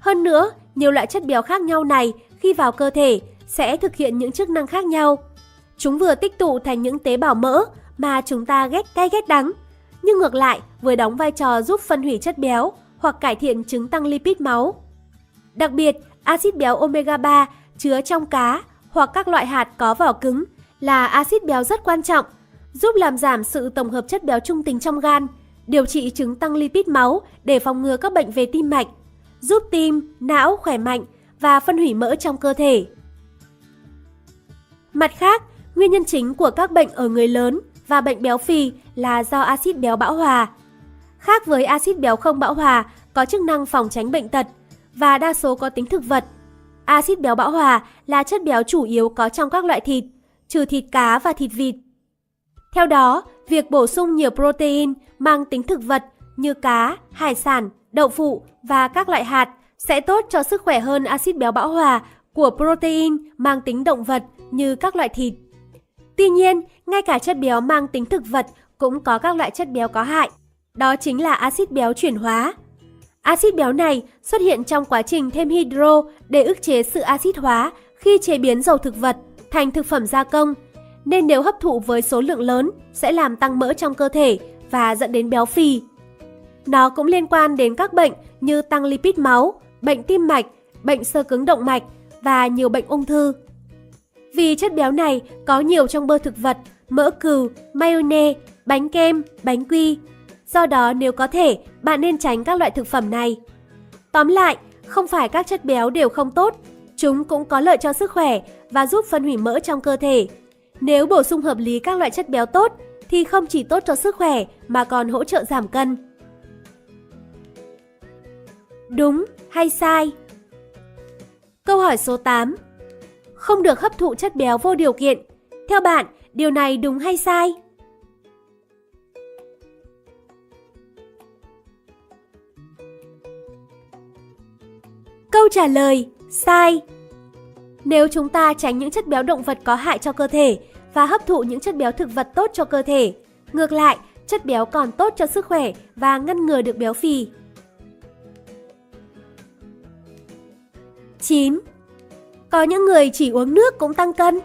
Hơn nữa, nhiều loại chất béo khác nhau này khi vào cơ thể sẽ thực hiện những chức năng khác nhau. Chúng vừa tích tụ thành những tế bào mỡ mà chúng ta ghét cay ghét đắng, nhưng ngược lại vừa đóng vai trò giúp phân hủy chất béo hoặc cải thiện chứng tăng lipid máu. Đặc biệt, axit béo omega 3 chứa trong cá hoặc các loại hạt có vỏ cứng là axit béo rất quan trọng, giúp làm giảm sự tổng hợp chất béo trung tính trong gan, điều trị chứng tăng lipid máu để phòng ngừa các bệnh về tim mạch, giúp tim, não khỏe mạnh và phân hủy mỡ trong cơ thể. Mặt khác, nguyên nhân chính của các bệnh ở người lớn và bệnh béo phì là do axit béo bão hòa. Khác với axit béo không bão hòa có chức năng phòng tránh bệnh tật và đa số có tính thực vật. Axit béo bão hòa là chất béo chủ yếu có trong các loại thịt, trừ thịt cá và thịt vịt. Theo đó, việc bổ sung nhiều protein mang tính thực vật như cá, hải sản, đậu phụ và các loại hạt sẽ tốt cho sức khỏe hơn axit béo bão hòa của protein mang tính động vật như các loại thịt. Tuy nhiên, ngay cả chất béo mang tính thực vật cũng có các loại chất béo có hại. Đó chính là axit béo chuyển hóa. Axit béo này xuất hiện trong quá trình thêm hydro để ức chế sự axit hóa khi chế biến dầu thực vật thành thực phẩm gia công, nên nếu hấp thụ với số lượng lớn sẽ làm tăng mỡ trong cơ thể và dẫn đến béo phì. Nó cũng liên quan đến các bệnh như tăng lipid máu, bệnh tim mạch, bệnh sơ cứng động mạch và nhiều bệnh ung thư. Vì chất béo này có nhiều trong bơ thực vật, mỡ cừu, mayonnaise, bánh kem, bánh quy. Do đó nếu có thể, bạn nên tránh các loại thực phẩm này. Tóm lại, không phải các chất béo đều không tốt, chúng cũng có lợi cho sức khỏe và giúp phân hủy mỡ trong cơ thể. Nếu bổ sung hợp lý các loại chất béo tốt thì không chỉ tốt cho sức khỏe mà còn hỗ trợ giảm cân. Đúng hay sai? Câu hỏi số 8. Không được hấp thụ chất béo vô điều kiện. Theo bạn, điều này đúng hay sai? Câu trả lời sai. Nếu chúng ta tránh những chất béo động vật có hại cho cơ thể và hấp thụ những chất béo thực vật tốt cho cơ thể, ngược lại, chất béo còn tốt cho sức khỏe và ngăn ngừa được béo phì. 9. Có những người chỉ uống nước cũng tăng cân.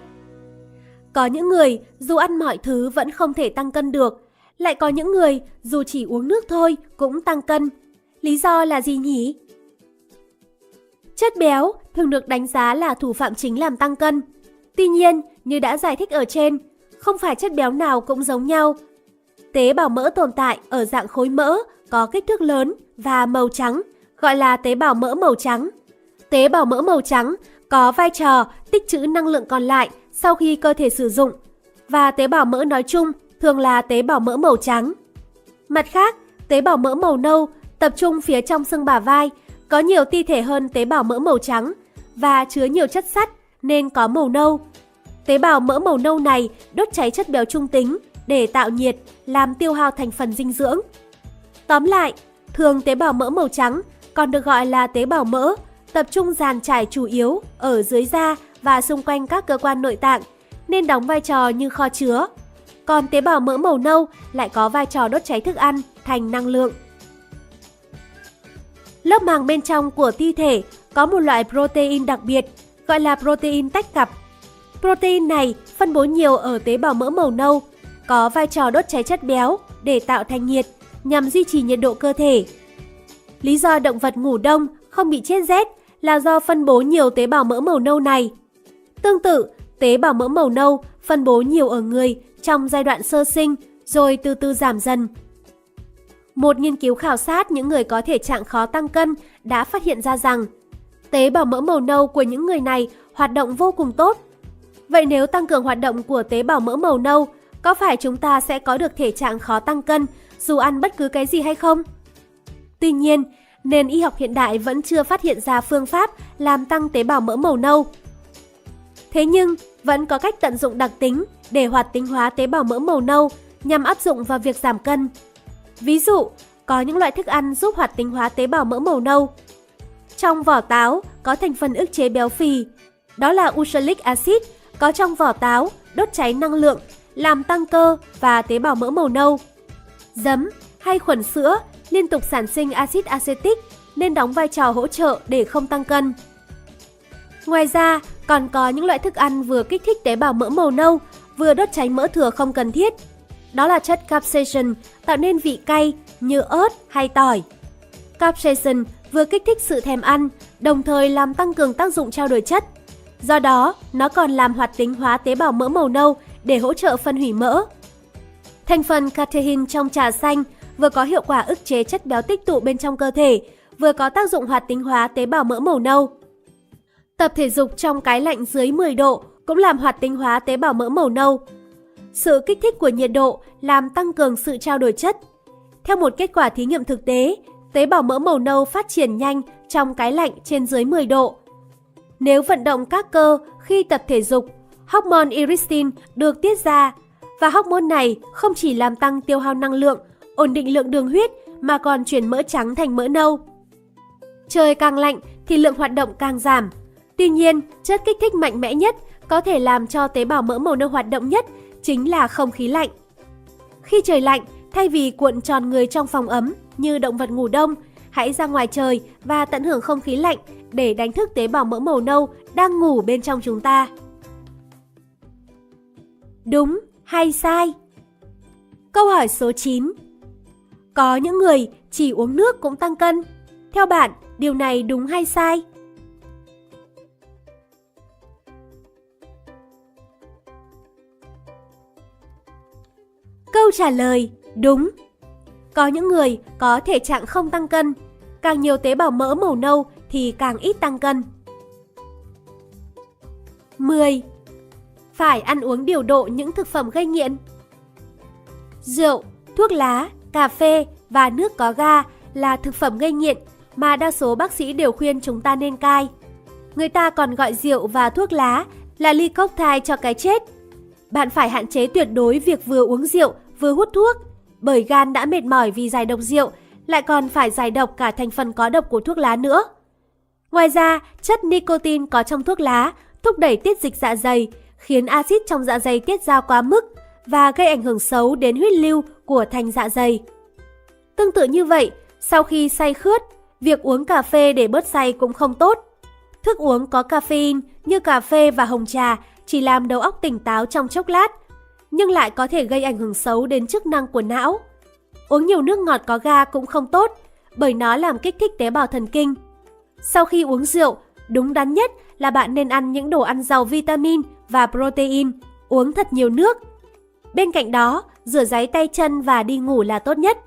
Có những người dù ăn mọi thứ vẫn không thể tăng cân được, lại có những người dù chỉ uống nước thôi cũng tăng cân. Lý do là gì nhỉ? Chất béo thường được đánh giá là thủ phạm chính làm tăng cân. Tuy nhiên, như đã giải thích ở trên, không phải chất béo nào cũng giống nhau. Tế bào mỡ tồn tại ở dạng khối mỡ có kích thước lớn và màu trắng, gọi là tế bào mỡ màu trắng. Tế bào mỡ màu trắng có vai trò tích trữ năng lượng còn lại sau khi cơ thể sử dụng và tế bào mỡ nói chung thường là tế bào mỡ màu trắng. Mặt khác, tế bào mỡ màu nâu tập trung phía trong xương bả vai có nhiều ti thể hơn tế bào mỡ màu trắng và chứa nhiều chất sắt nên có màu nâu. Tế bào mỡ màu nâu này đốt cháy chất béo trung tính để tạo nhiệt, làm tiêu hao thành phần dinh dưỡng. Tóm lại, thường tế bào mỡ màu trắng còn được gọi là tế bào mỡ, tập trung dàn trải chủ yếu ở dưới da và xung quanh các cơ quan nội tạng, nên đóng vai trò như kho chứa. Còn tế bào mỡ màu nâu lại có vai trò đốt cháy thức ăn thành năng lượng. Lớp màng bên trong của ti thể có một loại protein đặc biệt gọi là protein tách cặp. Protein này phân bố nhiều ở tế bào mỡ màu nâu, có vai trò đốt cháy chất béo để tạo thành nhiệt nhằm duy trì nhiệt độ cơ thể. Lý do động vật ngủ đông không bị chết rét là do phân bố nhiều tế bào mỡ màu nâu này. Tương tự, tế bào mỡ màu nâu phân bố nhiều ở người trong giai đoạn sơ sinh rồi từ từ giảm dần một nghiên cứu khảo sát những người có thể trạng khó tăng cân đã phát hiện ra rằng tế bào mỡ màu nâu của những người này hoạt động vô cùng tốt. Vậy nếu tăng cường hoạt động của tế bào mỡ màu nâu, có phải chúng ta sẽ có được thể trạng khó tăng cân dù ăn bất cứ cái gì hay không? Tuy nhiên, nền y học hiện đại vẫn chưa phát hiện ra phương pháp làm tăng tế bào mỡ màu nâu. Thế nhưng, vẫn có cách tận dụng đặc tính để hoạt tính hóa tế bào mỡ màu nâu nhằm áp dụng vào việc giảm cân. Ví dụ, có những loại thức ăn giúp hoạt tính hóa tế bào mỡ màu nâu. Trong vỏ táo có thành phần ức chế béo phì, đó là oxalic acid có trong vỏ táo đốt cháy năng lượng, làm tăng cơ và tế bào mỡ màu nâu. Giấm hay khuẩn sữa liên tục sản sinh axit acetic nên đóng vai trò hỗ trợ để không tăng cân. Ngoài ra, còn có những loại thức ăn vừa kích thích tế bào mỡ màu nâu, vừa đốt cháy mỡ thừa không cần thiết. Đó là chất capsaicin tạo nên vị cay như ớt hay tỏi. Capsaicin vừa kích thích sự thèm ăn, đồng thời làm tăng cường tác dụng trao đổi chất. Do đó, nó còn làm hoạt tính hóa tế bào mỡ màu nâu để hỗ trợ phân hủy mỡ. Thành phần catein trong trà xanh vừa có hiệu quả ức chế chất béo tích tụ bên trong cơ thể, vừa có tác dụng hoạt tính hóa tế bào mỡ màu nâu. Tập thể dục trong cái lạnh dưới 10 độ cũng làm hoạt tính hóa tế bào mỡ màu nâu. Sự kích thích của nhiệt độ làm tăng cường sự trao đổi chất. Theo một kết quả thí nghiệm thực tế, tế bào mỡ màu nâu phát triển nhanh trong cái lạnh trên dưới 10 độ. Nếu vận động các cơ khi tập thể dục, hormone irisin được tiết ra và hormone này không chỉ làm tăng tiêu hao năng lượng, ổn định lượng đường huyết mà còn chuyển mỡ trắng thành mỡ nâu. Trời càng lạnh thì lượng hoạt động càng giảm. Tuy nhiên, chất kích thích mạnh mẽ nhất có thể làm cho tế bào mỡ màu nâu hoạt động nhất chính là không khí lạnh. Khi trời lạnh, thay vì cuộn tròn người trong phòng ấm như động vật ngủ đông, hãy ra ngoài trời và tận hưởng không khí lạnh để đánh thức tế bào mỡ màu nâu đang ngủ bên trong chúng ta. Đúng hay sai? Câu hỏi số 9 Có những người chỉ uống nước cũng tăng cân. Theo bạn, điều này đúng hay sai? Câu trả lời đúng. Có những người có thể trạng không tăng cân, càng nhiều tế bào mỡ màu nâu thì càng ít tăng cân. 10. Phải ăn uống điều độ những thực phẩm gây nghiện. Rượu, thuốc lá, cà phê và nước có ga là thực phẩm gây nghiện mà đa số bác sĩ đều khuyên chúng ta nên cai. Người ta còn gọi rượu và thuốc lá là ly thai cho cái chết. Bạn phải hạn chế tuyệt đối việc vừa uống rượu vừa hút thuốc, bởi gan đã mệt mỏi vì giải độc rượu, lại còn phải giải độc cả thành phần có độc của thuốc lá nữa. Ngoài ra, chất nicotine có trong thuốc lá thúc đẩy tiết dịch dạ dày, khiến axit trong dạ dày tiết ra quá mức và gây ảnh hưởng xấu đến huyết lưu của thành dạ dày. Tương tự như vậy, sau khi say khướt, việc uống cà phê để bớt say cũng không tốt. Thức uống có caffeine như cà phê và hồng trà chỉ làm đầu óc tỉnh táo trong chốc lát, nhưng lại có thể gây ảnh hưởng xấu đến chức năng của não. Uống nhiều nước ngọt có ga cũng không tốt, bởi nó làm kích thích tế bào thần kinh. Sau khi uống rượu, đúng đắn nhất là bạn nên ăn những đồ ăn giàu vitamin và protein, uống thật nhiều nước. Bên cạnh đó, rửa giấy tay chân và đi ngủ là tốt nhất.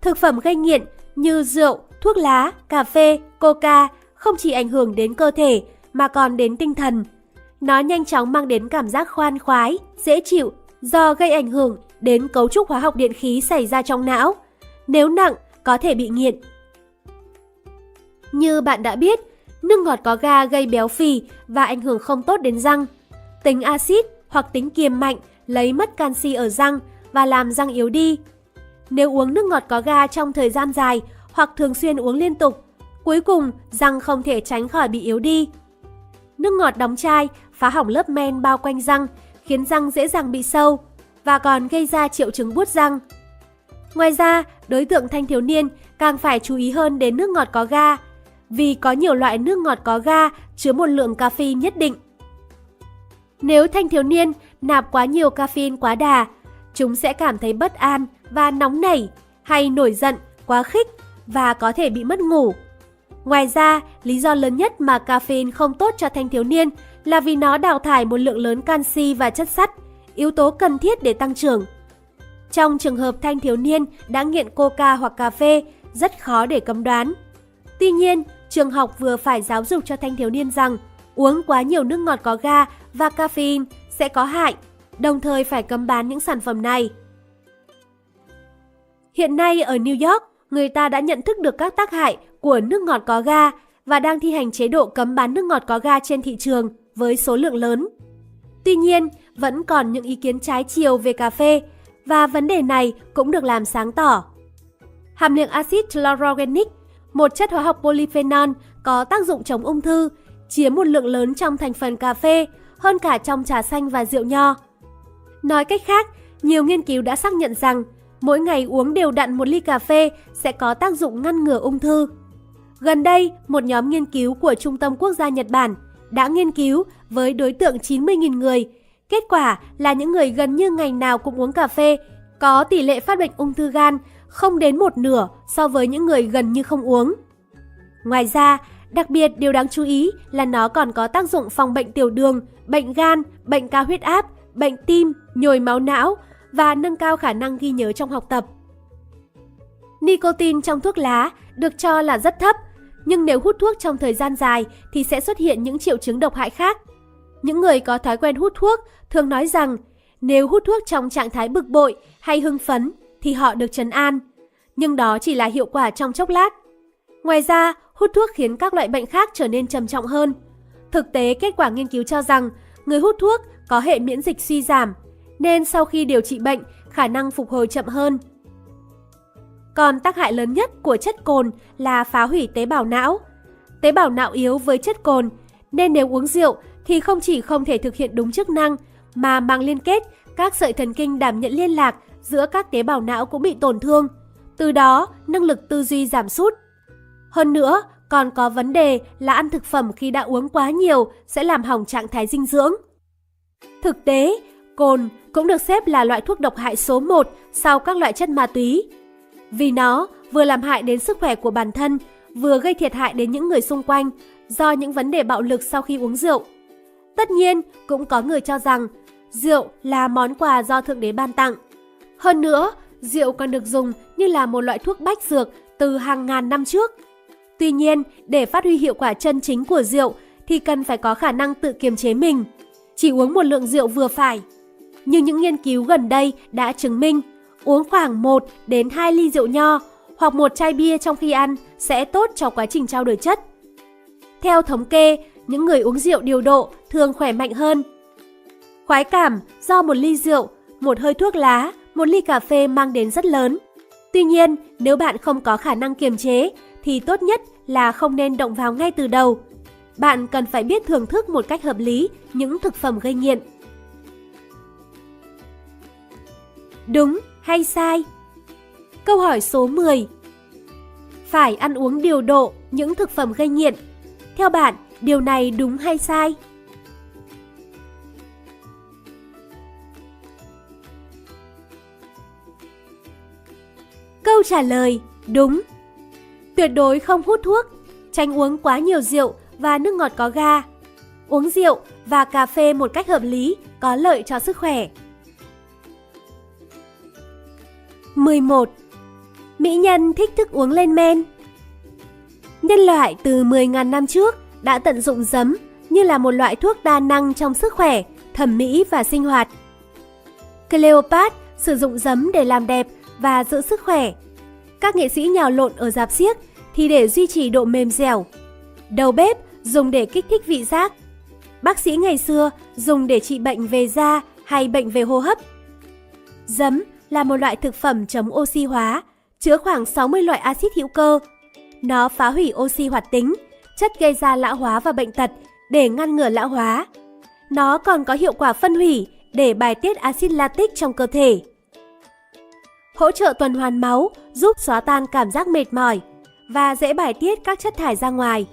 Thực phẩm gây nghiện như rượu, thuốc lá, cà phê, coca không chỉ ảnh hưởng đến cơ thể mà còn đến tinh thần. Nó nhanh chóng mang đến cảm giác khoan khoái, dễ chịu do gây ảnh hưởng đến cấu trúc hóa học điện khí xảy ra trong não. Nếu nặng, có thể bị nghiện. Như bạn đã biết, nước ngọt có ga gây béo phì và ảnh hưởng không tốt đến răng. Tính axit hoặc tính kiềm mạnh lấy mất canxi ở răng và làm răng yếu đi. Nếu uống nước ngọt có ga trong thời gian dài hoặc thường xuyên uống liên tục, cuối cùng răng không thể tránh khỏi bị yếu đi. Nước ngọt đóng chai phá hỏng lớp men bao quanh răng, khiến răng dễ dàng bị sâu và còn gây ra triệu chứng buốt răng. Ngoài ra, đối tượng thanh thiếu niên càng phải chú ý hơn đến nước ngọt có ga, vì có nhiều loại nước ngọt có ga chứa một lượng caffeine nhất định. Nếu thanh thiếu niên nạp quá nhiều caffeine quá đà, chúng sẽ cảm thấy bất an và nóng nảy hay nổi giận, quá khích và có thể bị mất ngủ. Ngoài ra, lý do lớn nhất mà caffeine không tốt cho thanh thiếu niên là vì nó đào thải một lượng lớn canxi và chất sắt, yếu tố cần thiết để tăng trưởng. Trong trường hợp thanh thiếu niên đã nghiện coca hoặc cà phê, rất khó để cấm đoán. Tuy nhiên, trường học vừa phải giáo dục cho thanh thiếu niên rằng uống quá nhiều nước ngọt có ga và caffeine sẽ có hại, đồng thời phải cấm bán những sản phẩm này. Hiện nay ở New York, người ta đã nhận thức được các tác hại của nước ngọt có ga và đang thi hành chế độ cấm bán nước ngọt có ga trên thị trường với số lượng lớn. Tuy nhiên, vẫn còn những ý kiến trái chiều về cà phê và vấn đề này cũng được làm sáng tỏ. Hàm lượng axit chlorogenic, một chất hóa học polyphenol có tác dụng chống ung thư, chiếm một lượng lớn trong thành phần cà phê hơn cả trong trà xanh và rượu nho. Nói cách khác, nhiều nghiên cứu đã xác nhận rằng mỗi ngày uống đều đặn một ly cà phê sẽ có tác dụng ngăn ngừa ung thư. Gần đây, một nhóm nghiên cứu của Trung tâm Quốc gia Nhật Bản đã nghiên cứu với đối tượng 90.000 người. Kết quả là những người gần như ngày nào cũng uống cà phê có tỷ lệ phát bệnh ung thư gan không đến một nửa so với những người gần như không uống. Ngoài ra, đặc biệt điều đáng chú ý là nó còn có tác dụng phòng bệnh tiểu đường, bệnh gan, bệnh cao huyết áp, bệnh tim, nhồi máu não và nâng cao khả năng ghi nhớ trong học tập. Nicotine trong thuốc lá được cho là rất thấp, nhưng nếu hút thuốc trong thời gian dài thì sẽ xuất hiện những triệu chứng độc hại khác. Những người có thói quen hút thuốc thường nói rằng nếu hút thuốc trong trạng thái bực bội hay hưng phấn thì họ được trấn an, nhưng đó chỉ là hiệu quả trong chốc lát. Ngoài ra, hút thuốc khiến các loại bệnh khác trở nên trầm trọng hơn. Thực tế, kết quả nghiên cứu cho rằng người hút thuốc có hệ miễn dịch suy giảm, nên sau khi điều trị bệnh, khả năng phục hồi chậm hơn. Còn tác hại lớn nhất của chất cồn là phá hủy tế bào não. Tế bào não yếu với chất cồn, nên nếu uống rượu thì không chỉ không thể thực hiện đúng chức năng, mà mang liên kết, các sợi thần kinh đảm nhận liên lạc giữa các tế bào não cũng bị tổn thương. Từ đó, năng lực tư duy giảm sút. Hơn nữa, còn có vấn đề là ăn thực phẩm khi đã uống quá nhiều sẽ làm hỏng trạng thái dinh dưỡng. Thực tế, cồn cũng được xếp là loại thuốc độc hại số 1 sau các loại chất ma túy. Vì nó vừa làm hại đến sức khỏe của bản thân, vừa gây thiệt hại đến những người xung quanh do những vấn đề bạo lực sau khi uống rượu. Tất nhiên, cũng có người cho rằng rượu là món quà do Thượng Đế ban tặng. Hơn nữa, rượu còn được dùng như là một loại thuốc bách dược từ hàng ngàn năm trước. Tuy nhiên, để phát huy hiệu quả chân chính của rượu thì cần phải có khả năng tự kiềm chế mình. Chỉ uống một lượng rượu vừa phải. Nhưng những nghiên cứu gần đây đã chứng minh uống khoảng 1 đến 2 ly rượu nho hoặc một chai bia trong khi ăn sẽ tốt cho quá trình trao đổi chất. Theo thống kê, những người uống rượu điều độ thường khỏe mạnh hơn. Khoái cảm do một ly rượu, một hơi thuốc lá, một ly cà phê mang đến rất lớn. Tuy nhiên, nếu bạn không có khả năng kiềm chế thì tốt nhất là không nên động vào ngay từ đầu. Bạn cần phải biết thưởng thức một cách hợp lý những thực phẩm gây nghiện. Đúng hay sai? Câu hỏi số 10 Phải ăn uống điều độ những thực phẩm gây nghiện. Theo bạn, điều này đúng hay sai? Câu trả lời đúng. Tuyệt đối không hút thuốc, tránh uống quá nhiều rượu và nước ngọt có ga. Uống rượu và cà phê một cách hợp lý có lợi cho sức khỏe. 11. Mỹ nhân thích thức uống lên men Nhân loại từ 10.000 năm trước đã tận dụng giấm như là một loại thuốc đa năng trong sức khỏe, thẩm mỹ và sinh hoạt. Cleopat sử dụng giấm để làm đẹp và giữ sức khỏe. Các nghệ sĩ nhào lộn ở dạp xiếc thì để duy trì độ mềm dẻo. Đầu bếp dùng để kích thích vị giác. Bác sĩ ngày xưa dùng để trị bệnh về da hay bệnh về hô hấp. Giấm là một loại thực phẩm chống oxy hóa, chứa khoảng 60 loại axit hữu cơ. Nó phá hủy oxy hoạt tính, chất gây ra lão hóa và bệnh tật để ngăn ngừa lão hóa. Nó còn có hiệu quả phân hủy để bài tiết axit lactic trong cơ thể. Hỗ trợ tuần hoàn máu, giúp xóa tan cảm giác mệt mỏi và dễ bài tiết các chất thải ra ngoài.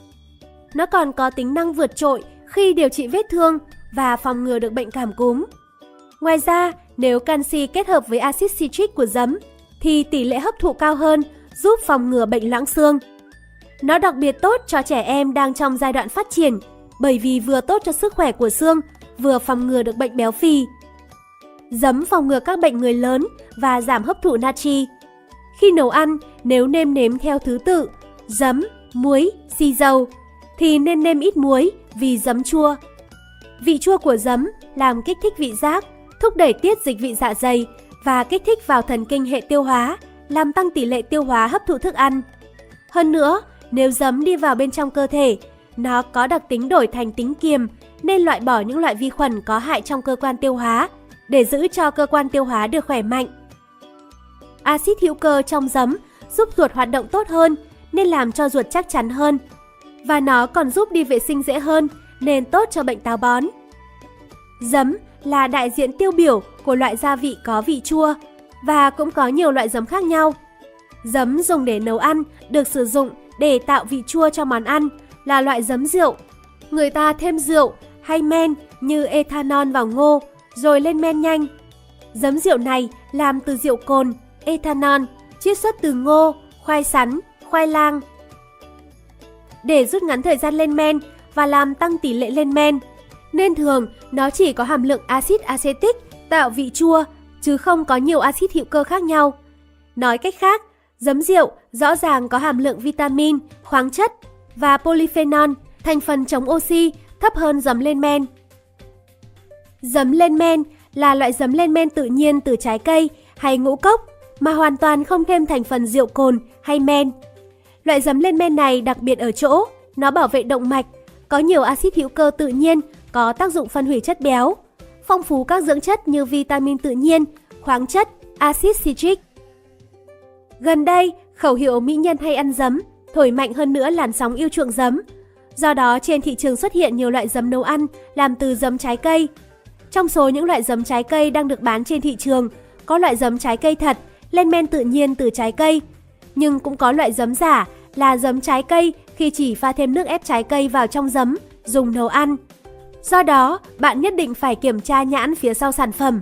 Nó còn có tính năng vượt trội khi điều trị vết thương và phòng ngừa được bệnh cảm cúm. Ngoài ra, nếu canxi kết hợp với axit citric của giấm thì tỷ lệ hấp thụ cao hơn, giúp phòng ngừa bệnh loãng xương. Nó đặc biệt tốt cho trẻ em đang trong giai đoạn phát triển bởi vì vừa tốt cho sức khỏe của xương, vừa phòng ngừa được bệnh béo phì. Giấm phòng ngừa các bệnh người lớn và giảm hấp thụ natri. Khi nấu ăn, nếu nêm nếm theo thứ tự giấm, muối, xì dầu thì nên nêm ít muối vì giấm chua. Vị chua của giấm làm kích thích vị giác, thúc đẩy tiết dịch vị dạ dày và kích thích vào thần kinh hệ tiêu hóa, làm tăng tỷ lệ tiêu hóa hấp thụ thức ăn. Hơn nữa, nếu giấm đi vào bên trong cơ thể, nó có đặc tính đổi thành tính kiềm nên loại bỏ những loại vi khuẩn có hại trong cơ quan tiêu hóa để giữ cho cơ quan tiêu hóa được khỏe mạnh. Axit hữu cơ trong giấm giúp ruột hoạt động tốt hơn nên làm cho ruột chắc chắn hơn. Và nó còn giúp đi vệ sinh dễ hơn nên tốt cho bệnh táo bón. Giấm là đại diện tiêu biểu của loại gia vị có vị chua và cũng có nhiều loại giấm khác nhau. Giấm dùng để nấu ăn được sử dụng để tạo vị chua cho món ăn là loại giấm rượu. Người ta thêm rượu hay men như ethanol vào ngô rồi lên men nhanh. Giấm rượu này làm từ rượu cồn, ethanol, chiết xuất từ ngô, khoai sắn, khoai lang. Để rút ngắn thời gian lên men và làm tăng tỷ lệ lên men, nên thường nó chỉ có hàm lượng axit acetic tạo vị chua chứ không có nhiều axit hữu cơ khác nhau. Nói cách khác, giấm rượu rõ ràng có hàm lượng vitamin, khoáng chất và polyphenol, thành phần chống oxy thấp hơn giấm lên men. Giấm lên men là loại giấm lên men tự nhiên từ trái cây hay ngũ cốc mà hoàn toàn không thêm thành phần rượu cồn hay men. Loại giấm lên men này đặc biệt ở chỗ, nó bảo vệ động mạch, có nhiều axit hữu cơ tự nhiên có tác dụng phân hủy chất béo, phong phú các dưỡng chất như vitamin tự nhiên, khoáng chất, axit citric. Gần đây, khẩu hiệu mỹ nhân hay ăn giấm thổi mạnh hơn nữa làn sóng yêu chuộng giấm. Do đó trên thị trường xuất hiện nhiều loại giấm nấu ăn làm từ giấm trái cây. Trong số những loại giấm trái cây đang được bán trên thị trường, có loại giấm trái cây thật, lên men tự nhiên từ trái cây. Nhưng cũng có loại giấm giả là giấm trái cây khi chỉ pha thêm nước ép trái cây vào trong giấm, dùng nấu ăn. Do đó, bạn nhất định phải kiểm tra nhãn phía sau sản phẩm.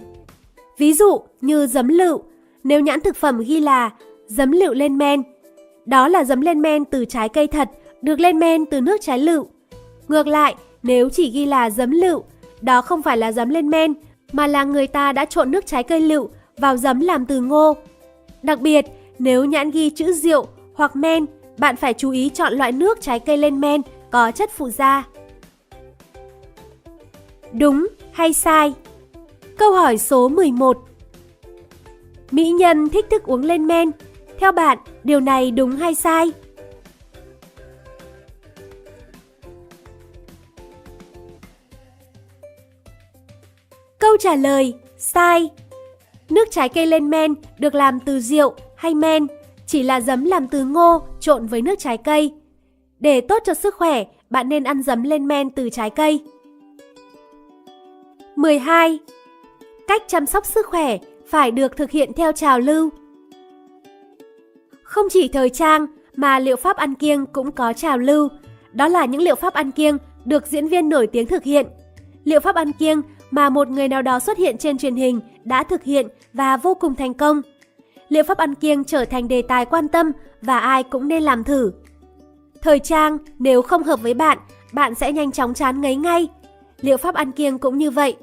Ví dụ như giấm lựu, nếu nhãn thực phẩm ghi là giấm lựu lên men, đó là giấm lên men từ trái cây thật, được lên men từ nước trái lựu. Ngược lại, nếu chỉ ghi là giấm lựu, đó không phải là giấm lên men, mà là người ta đã trộn nước trái cây lựu vào giấm làm từ ngô. Đặc biệt, nếu nhãn ghi chữ rượu hoặc men, bạn phải chú ý chọn loại nước trái cây lên men có chất phụ gia. Đúng hay sai? Câu hỏi số 11 Mỹ nhân thích thức uống lên men. Theo bạn, điều này đúng hay sai? Câu trả lời sai. Nước trái cây lên men được làm từ rượu hay men, chỉ là giấm làm từ ngô trộn với nước trái cây. Để tốt cho sức khỏe, bạn nên ăn giấm lên men từ trái cây. 12. Cách chăm sóc sức khỏe phải được thực hiện theo trào lưu. Không chỉ thời trang mà liệu pháp ăn kiêng cũng có trào lưu. Đó là những liệu pháp ăn kiêng được diễn viên nổi tiếng thực hiện. Liệu pháp ăn kiêng mà một người nào đó xuất hiện trên truyền hình đã thực hiện và vô cùng thành công. Liệu pháp ăn kiêng trở thành đề tài quan tâm và ai cũng nên làm thử. Thời trang nếu không hợp với bạn, bạn sẽ nhanh chóng chán ngấy ngay. Liệu pháp ăn kiêng cũng như vậy.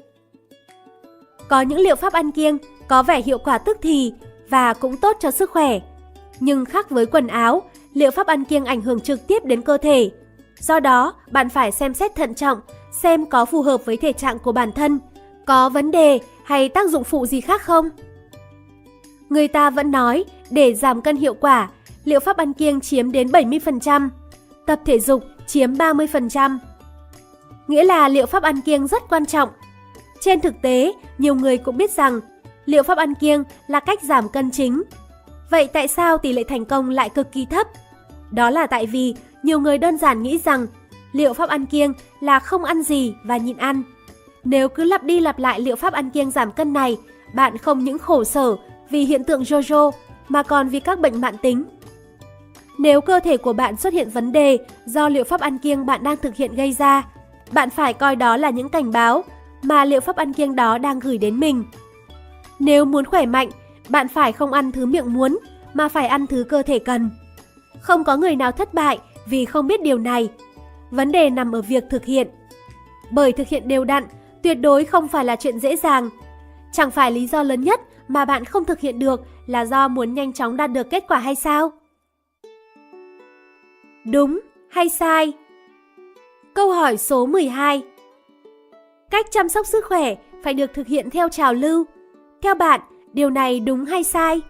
Có những liệu pháp ăn kiêng có vẻ hiệu quả tức thì và cũng tốt cho sức khỏe. Nhưng khác với quần áo, liệu pháp ăn kiêng ảnh hưởng trực tiếp đến cơ thể. Do đó, bạn phải xem xét thận trọng xem có phù hợp với thể trạng của bản thân, có vấn đề hay tác dụng phụ gì khác không. Người ta vẫn nói để giảm cân hiệu quả, liệu pháp ăn kiêng chiếm đến 70%, tập thể dục chiếm 30%. Nghĩa là liệu pháp ăn kiêng rất quan trọng. Trên thực tế, nhiều người cũng biết rằng liệu pháp ăn kiêng là cách giảm cân chính. Vậy tại sao tỷ lệ thành công lại cực kỳ thấp? Đó là tại vì nhiều người đơn giản nghĩ rằng liệu pháp ăn kiêng là không ăn gì và nhịn ăn. Nếu cứ lặp đi lặp lại liệu pháp ăn kiêng giảm cân này, bạn không những khổ sở vì hiện tượng Jojo mà còn vì các bệnh mạng tính. Nếu cơ thể của bạn xuất hiện vấn đề do liệu pháp ăn kiêng bạn đang thực hiện gây ra, bạn phải coi đó là những cảnh báo mà liệu pháp ăn kiêng đó đang gửi đến mình. Nếu muốn khỏe mạnh, bạn phải không ăn thứ miệng muốn mà phải ăn thứ cơ thể cần. Không có người nào thất bại vì không biết điều này vấn đề nằm ở việc thực hiện. Bởi thực hiện đều đặn, tuyệt đối không phải là chuyện dễ dàng. Chẳng phải lý do lớn nhất mà bạn không thực hiện được là do muốn nhanh chóng đạt được kết quả hay sao? Đúng hay sai? Câu hỏi số 12 Cách chăm sóc sức khỏe phải được thực hiện theo trào lưu. Theo bạn, điều này đúng hay sai?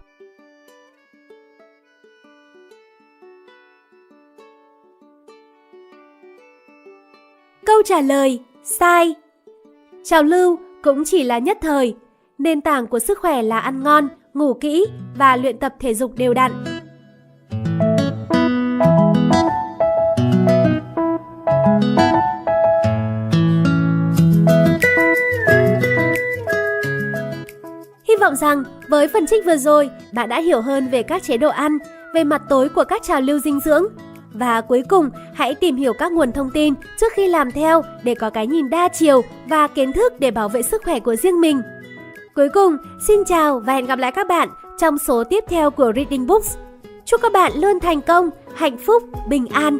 Câu trả lời Sai. Trào lưu cũng chỉ là nhất thời. Nền tảng của sức khỏe là ăn ngon, ngủ kỹ và luyện tập thể dục đều đặn. vọng rằng với phần trích vừa rồi, bạn đã hiểu hơn về các chế độ ăn, về mặt tối của các trào lưu dinh dưỡng. Và cuối cùng, hãy tìm hiểu các nguồn thông tin trước khi làm theo để có cái nhìn đa chiều và kiến thức để bảo vệ sức khỏe của riêng mình. Cuối cùng, xin chào và hẹn gặp lại các bạn trong số tiếp theo của Reading Books. Chúc các bạn luôn thành công, hạnh phúc, bình an.